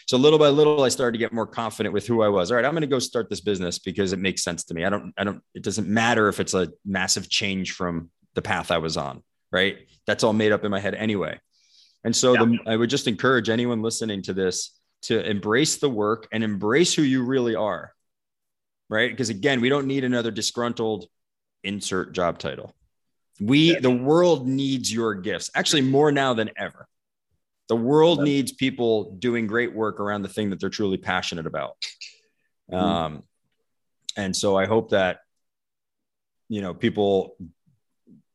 Speaker 3: So little by little, I started to get more confident with who I was. All right, I'm going to go start this business because it makes sense to me. I don't, I don't, it doesn't matter if it's a massive change from the path I was on, right? That's all made up in my head anyway. And so yeah. the, I would just encourage anyone listening to this to embrace the work and embrace who you really are, right? Because again, we don't need another disgruntled insert job title. We, yeah. the world needs your gifts actually more now than ever. The world needs people doing great work around the thing that they're truly passionate about. Mm-hmm. Um, and so I hope that, you know, people,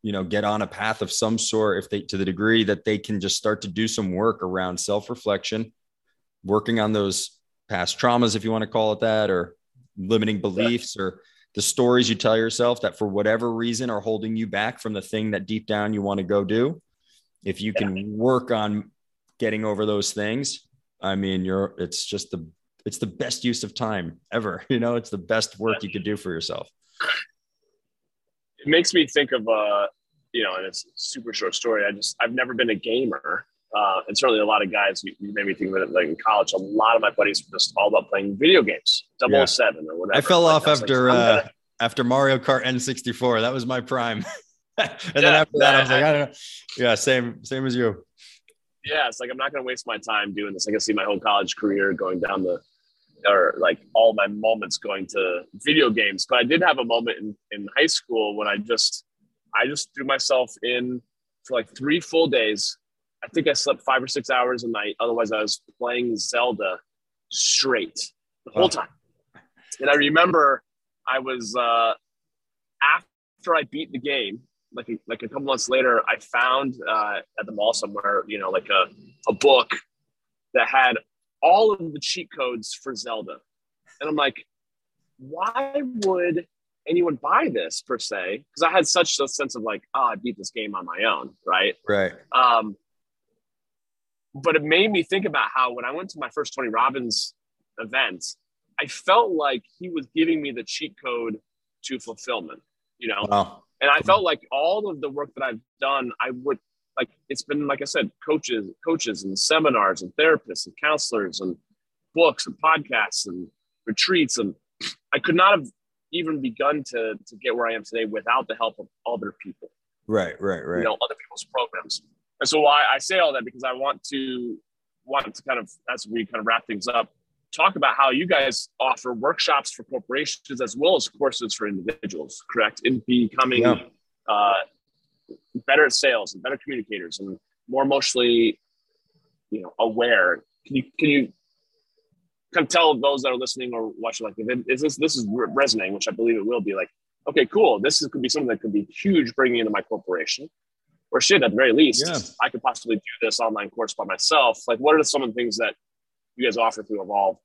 Speaker 3: you know, get on a path of some sort if they, to the degree that they can just start to do some work around self reflection, working on those past traumas, if you want to call it that, or limiting beliefs yeah. or the stories you tell yourself that for whatever reason are holding you back from the thing that deep down you want to go do. If you can yeah. work on getting over those things, I mean, you're it's just the it's the best use of time ever. You know, it's the best work you could do for yourself.
Speaker 2: It makes me think of uh, you know, and it's a super short story. I just I've never been a gamer. Uh, and certainly a lot of guys, you, you made me think of it like in college, a lot of my buddies were just all about playing video games, 007 yeah. or whatever.
Speaker 3: I fell like, off I after like, uh, after Mario Kart N64. That was my prime. and yeah, then after that, that, I was like, I don't know. Yeah, same, same as you
Speaker 2: yeah, it's like I'm not going to waste my time doing this. I can see my whole college career going down the, or like all my moments going to video games. But I did have a moment in, in high school when I just, I just threw myself in for like three full days. I think I slept five or six hours a night. Otherwise, I was playing Zelda straight the whole time. And I remember I was uh, after I beat the game, like a, like a couple months later, I found uh, at the mall somewhere, you know, like a, a book that had all of the cheat codes for Zelda. And I'm like, why would anyone buy this per se? Because I had such a sense of like, oh, I beat this game on my own, right?
Speaker 3: Right.
Speaker 2: Um, but it made me think about how when I went to my first Tony Robbins event, I felt like he was giving me the cheat code to fulfillment. You know, wow. And I felt like all of the work that I've done, I would like it's been like I said, coaches, coaches and seminars and therapists and counselors and books and podcasts and retreats. And I could not have even begun to to get where I am today without the help of other people.
Speaker 3: Right, right, right.
Speaker 2: You know, other people's programs. And so why I say all that because I want to want to kind of as we kind of wrap things up, talk about how you guys offer workshops for corporations as well as courses for individuals, correct? In becoming yeah. uh, better at sales and better communicators and more emotionally, you know, aware. Can you can you kind of tell those that are listening or watching, like, if it, is this this is resonating, which I believe it will be, like, okay, cool, this is, could be something that could be huge bringing into my corporation, or shit, at the very least, yeah. I could possibly do this online course by myself. Like, what are some of the things that you guys offer through Evolve?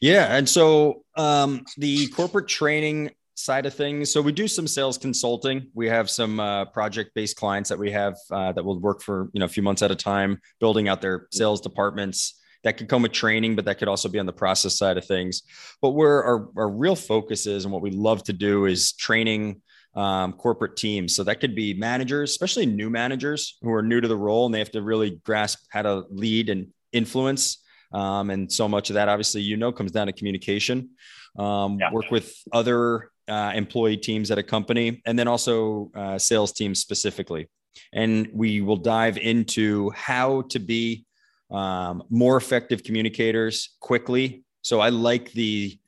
Speaker 3: Yeah, and so um, the corporate training side of things. So we do some sales consulting. We have some uh, project-based clients that we have uh, that will work for you know a few months at a time, building out their sales departments. That could come with training, but that could also be on the process side of things. But where our, our real focus is and what we love to do is training um, corporate teams. So that could be managers, especially new managers who are new to the role and they have to really grasp how to lead and influence. Um, and so much of that, obviously, you know, comes down to communication. Um, yeah. Work with other uh, employee teams at a company, and then also uh, sales teams specifically. And we will dive into how to be um, more effective communicators quickly. So I like the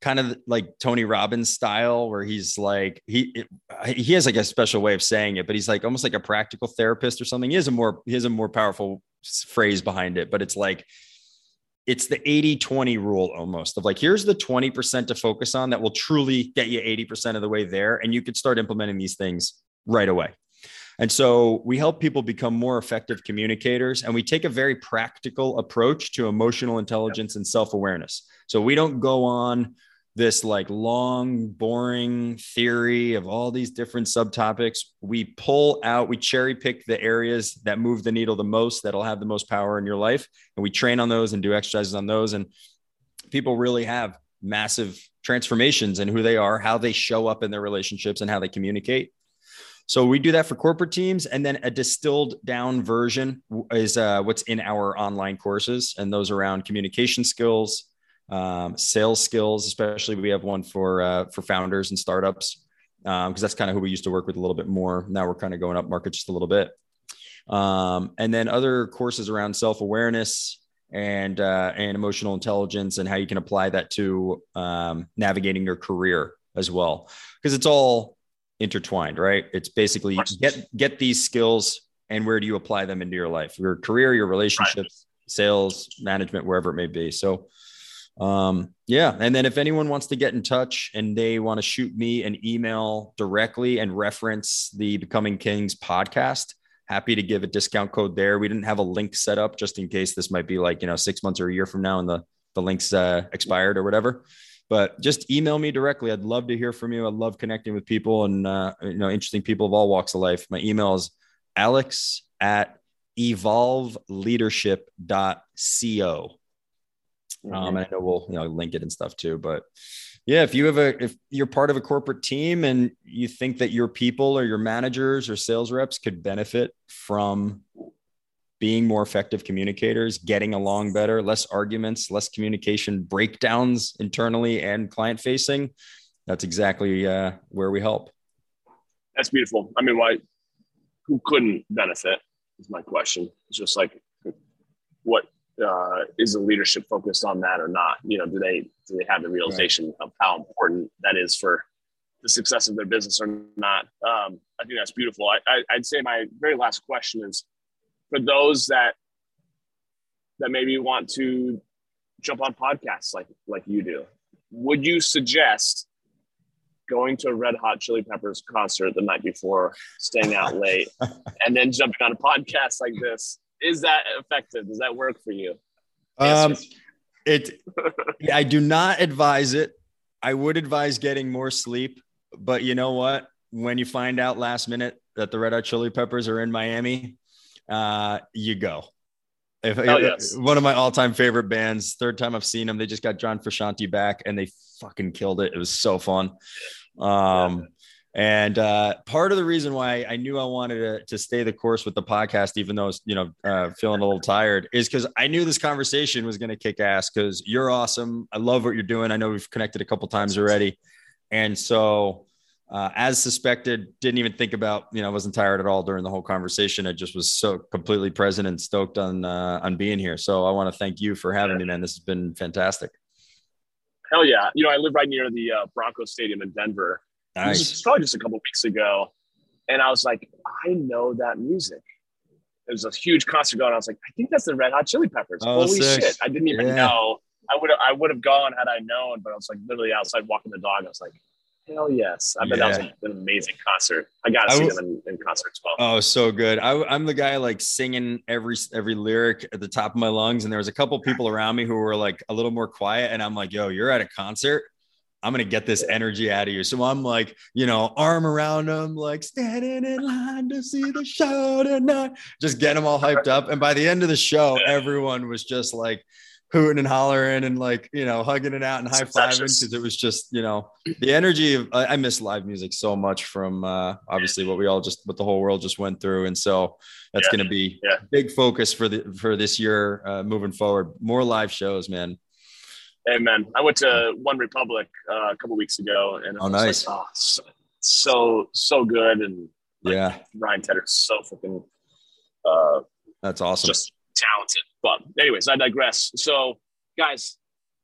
Speaker 3: kind of like Tony Robbins style, where he's like he he has like a special way of saying it, but he's like almost like a practical therapist or something. He has a more he has a more powerful phrase behind it, but it's like it's the 80 20 rule almost of like here's the 20% to focus on that will truly get you 80% of the way there and you could start implementing these things right away and so we help people become more effective communicators and we take a very practical approach to emotional intelligence and self-awareness so we don't go on this like long, boring theory of all these different subtopics. We pull out, we cherry pick the areas that move the needle the most, that'll have the most power in your life. And we train on those and do exercises on those. And people really have massive transformations in who they are, how they show up in their relationships, and how they communicate. So we do that for corporate teams, and then a distilled down version is uh, what's in our online courses, and those around communication skills, um, sales skills, especially we have one for uh, for founders and startups because um, that's kind of who we used to work with a little bit more. Now we're kind of going up market just a little bit, um, and then other courses around self awareness and uh, and emotional intelligence and how you can apply that to um, navigating your career as well because it's all intertwined, right? It's basically get get these skills and where do you apply them into your life, your career, your relationships, right. sales, management, wherever it may be. So um, yeah. And then if anyone wants to get in touch and they want to shoot me an email directly and reference the Becoming Kings podcast, happy to give a discount code there. We didn't have a link set up just in case this might be like, you know, six months or a year from now and the, the link's uh, expired or whatever. But just email me directly. I'd love to hear from you. I love connecting with people and, uh, you know, interesting people of all walks of life. My email is alex at evolveleadership.co. Um, mm-hmm. and I know we'll you know link it and stuff too. But yeah, if you have a if you're part of a corporate team and you think that your people or your managers or sales reps could benefit from being more effective communicators, getting along better, less arguments, less communication breakdowns internally and client facing, that's exactly uh, where we help.
Speaker 2: That's beautiful. I mean, why? Who couldn't benefit? Is my question. It's just like what uh, is the leadership focused on that or not? You know, do they do they have the realization right. of how important that is for the success of their business or not? Um, I think that's beautiful. I, I, I'd say my very last question is for those that that maybe want to jump on podcasts like like you do. Would you suggest going to a Red Hot Chili Peppers concert the night before, staying out late, and then jumping on a podcast like this? Is that effective? Does that work for you?
Speaker 3: Um, it. I do not advise it. I would advise getting more sleep, but you know what? When you find out last minute that the Red Hot Chili Peppers are in Miami, uh, you go. If, oh, yes. One of my all-time favorite bands. Third time I've seen them. They just got John Frusciante back, and they fucking killed it. It was so fun. Um. And uh, part of the reason why I knew I wanted to, to stay the course with the podcast, even though I was, you know, uh, feeling a little tired, is because I knew this conversation was going to kick ass. Because you're awesome. I love what you're doing. I know we've connected a couple times already, and so uh, as suspected, didn't even think about, you know, I wasn't tired at all during the whole conversation. I just was so completely present and stoked on, uh, on being here. So I want to thank you for having me, man. This has been fantastic.
Speaker 2: Hell yeah. You know, I live right near the uh, Broncos Stadium in Denver.
Speaker 3: Nice.
Speaker 2: This was probably just a couple weeks ago. And I was like, I know that music. It was a huge concert going. I was like, I think that's the Red Hot Chili Peppers.
Speaker 3: Oh,
Speaker 2: Holy
Speaker 3: sick.
Speaker 2: shit. I didn't even
Speaker 3: Yeah.
Speaker 2: know. I would have I would have gone had I known, but I was like literally outside walking the dog. I was like, hell yes. I bet that was an amazing concert. I gotta
Speaker 3: I
Speaker 2: see
Speaker 3: w-
Speaker 2: them in, in concert as well.
Speaker 3: Oh, so good. I, I'm the guy like singing every every lyric at the top of my lungs, and there was a couple people around me who were like a little more quiet, and I'm like, "Yo, you're at a concert. I'm gonna get this energy out of you." So I'm like, you know, arm around them, like standing in line to see the show tonight, just get them all hyped up. And by the end of the show, everyone was just like hooting and hollering and like you know hugging it out and high fiving because it was just you know the energy of I, I miss live music so much from uh obviously what we all just what the whole world just went through and so that's
Speaker 2: Yeah.
Speaker 3: going to be
Speaker 2: Yeah.
Speaker 3: big focus for the for this year uh moving forward more live shows man
Speaker 2: Amen. I went to One Republic uh, a couple weeks ago, and it
Speaker 3: Oh,
Speaker 2: was
Speaker 3: nice.
Speaker 2: like, oh, so, so so good, and
Speaker 3: yeah
Speaker 2: Ryan Tedder's so freaking uh,
Speaker 3: that's awesome
Speaker 2: just talented. But anyways, I digress. So guys,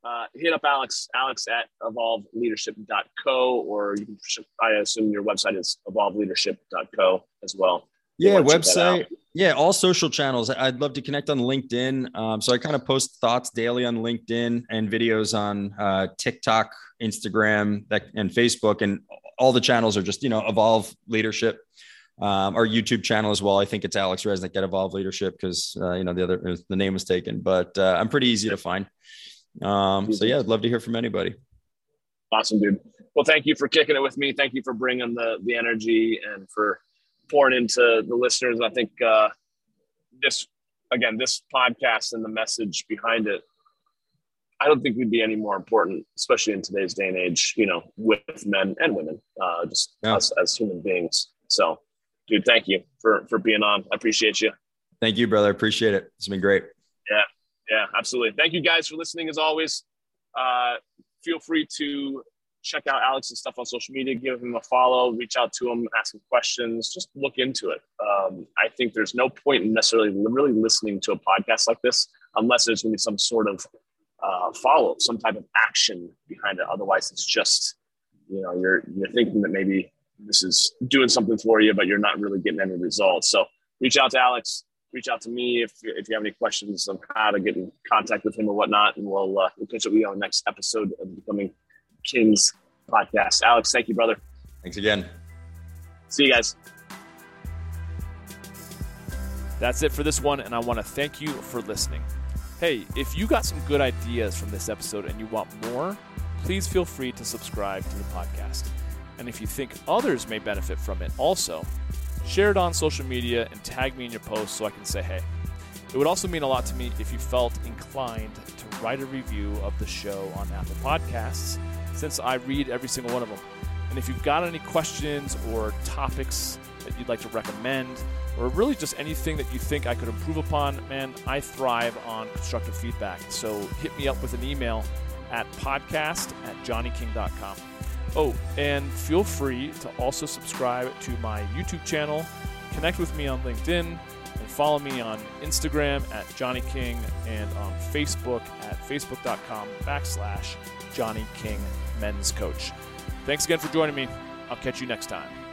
Speaker 2: uh, hit up Alex, Alex at evolveleadership.co, or you can, I assume your website is evolveleadership.co as well.
Speaker 3: Yeah
Speaker 2: wanna check that out.
Speaker 3: website. Yeah all social channels. I'd love to connect on linkedin. Um, so i kind of post thoughts daily on linkedin and videos on uh, tiktok instagram that, and facebook and all the channels are just you know evolve leadership um, our youtube channel as well. I think it's alex resnick at evolve leadership because uh, you know the other the name was taken but uh, i'm pretty easy to find. Um, so yeah i'd love to hear from anybody.
Speaker 2: Awesome, dude. Well, thank you for kicking it with me. Thank you for bringing the the energy and for pouring into the listeners. I think uh, this again, this podcast and the message behind it. I don't think we'd be any more important, especially in today's day and age. You know, with men and women, uh, just
Speaker 3: Yeah.
Speaker 2: us as human beings. So, dude, thank you for for being on. I appreciate you.
Speaker 3: thank you brother appreciate it it's been great
Speaker 2: Yeah. Yeah, absolutely. Thank you guys for listening as always. Uh, feel free to check out Alex's stuff on social media, give him a follow, reach out to him, ask him questions, just look into it. Um, I think there's no point in necessarily really listening to a podcast like this unless there's going to be some sort of uh, follow, some type of action behind it. Otherwise, it's just you know you're you're thinking that maybe this is doing something for you, but you're not really getting any results. So reach out to Alex reach out to me if, if you have any questions on how to get in contact with him or whatnot, and we'll uh, we'll catch up with you on the next episode of Becoming Kings podcast. Alex, thank you, brother.
Speaker 3: thanks again
Speaker 2: See you guys.
Speaker 1: That's it for this one, and I want to thank you for listening. Hey, if you got some good ideas from this episode and you want more, please feel free to subscribe to the podcast. And if you think others may benefit from it also, share it on social media and tag me in your post so I can say hey. It would also mean a lot to me if you felt inclined to write a review of the show on Apple Podcasts, since I read every single one of them. And if you've got any questions or topics that you'd like to recommend, or really just anything that you think I could improve upon, man, I thrive on constructive feedback. So hit me up with an email at podcast at johnnyking.com. Oh, and feel free to also subscribe to my YouTube channel, connect with me on LinkedIn, and follow me on Instagram at Johnny King and on Facebook at facebook.com backslash Johnny King Men's Coach. Thanks again for joining me. I'll catch you next time.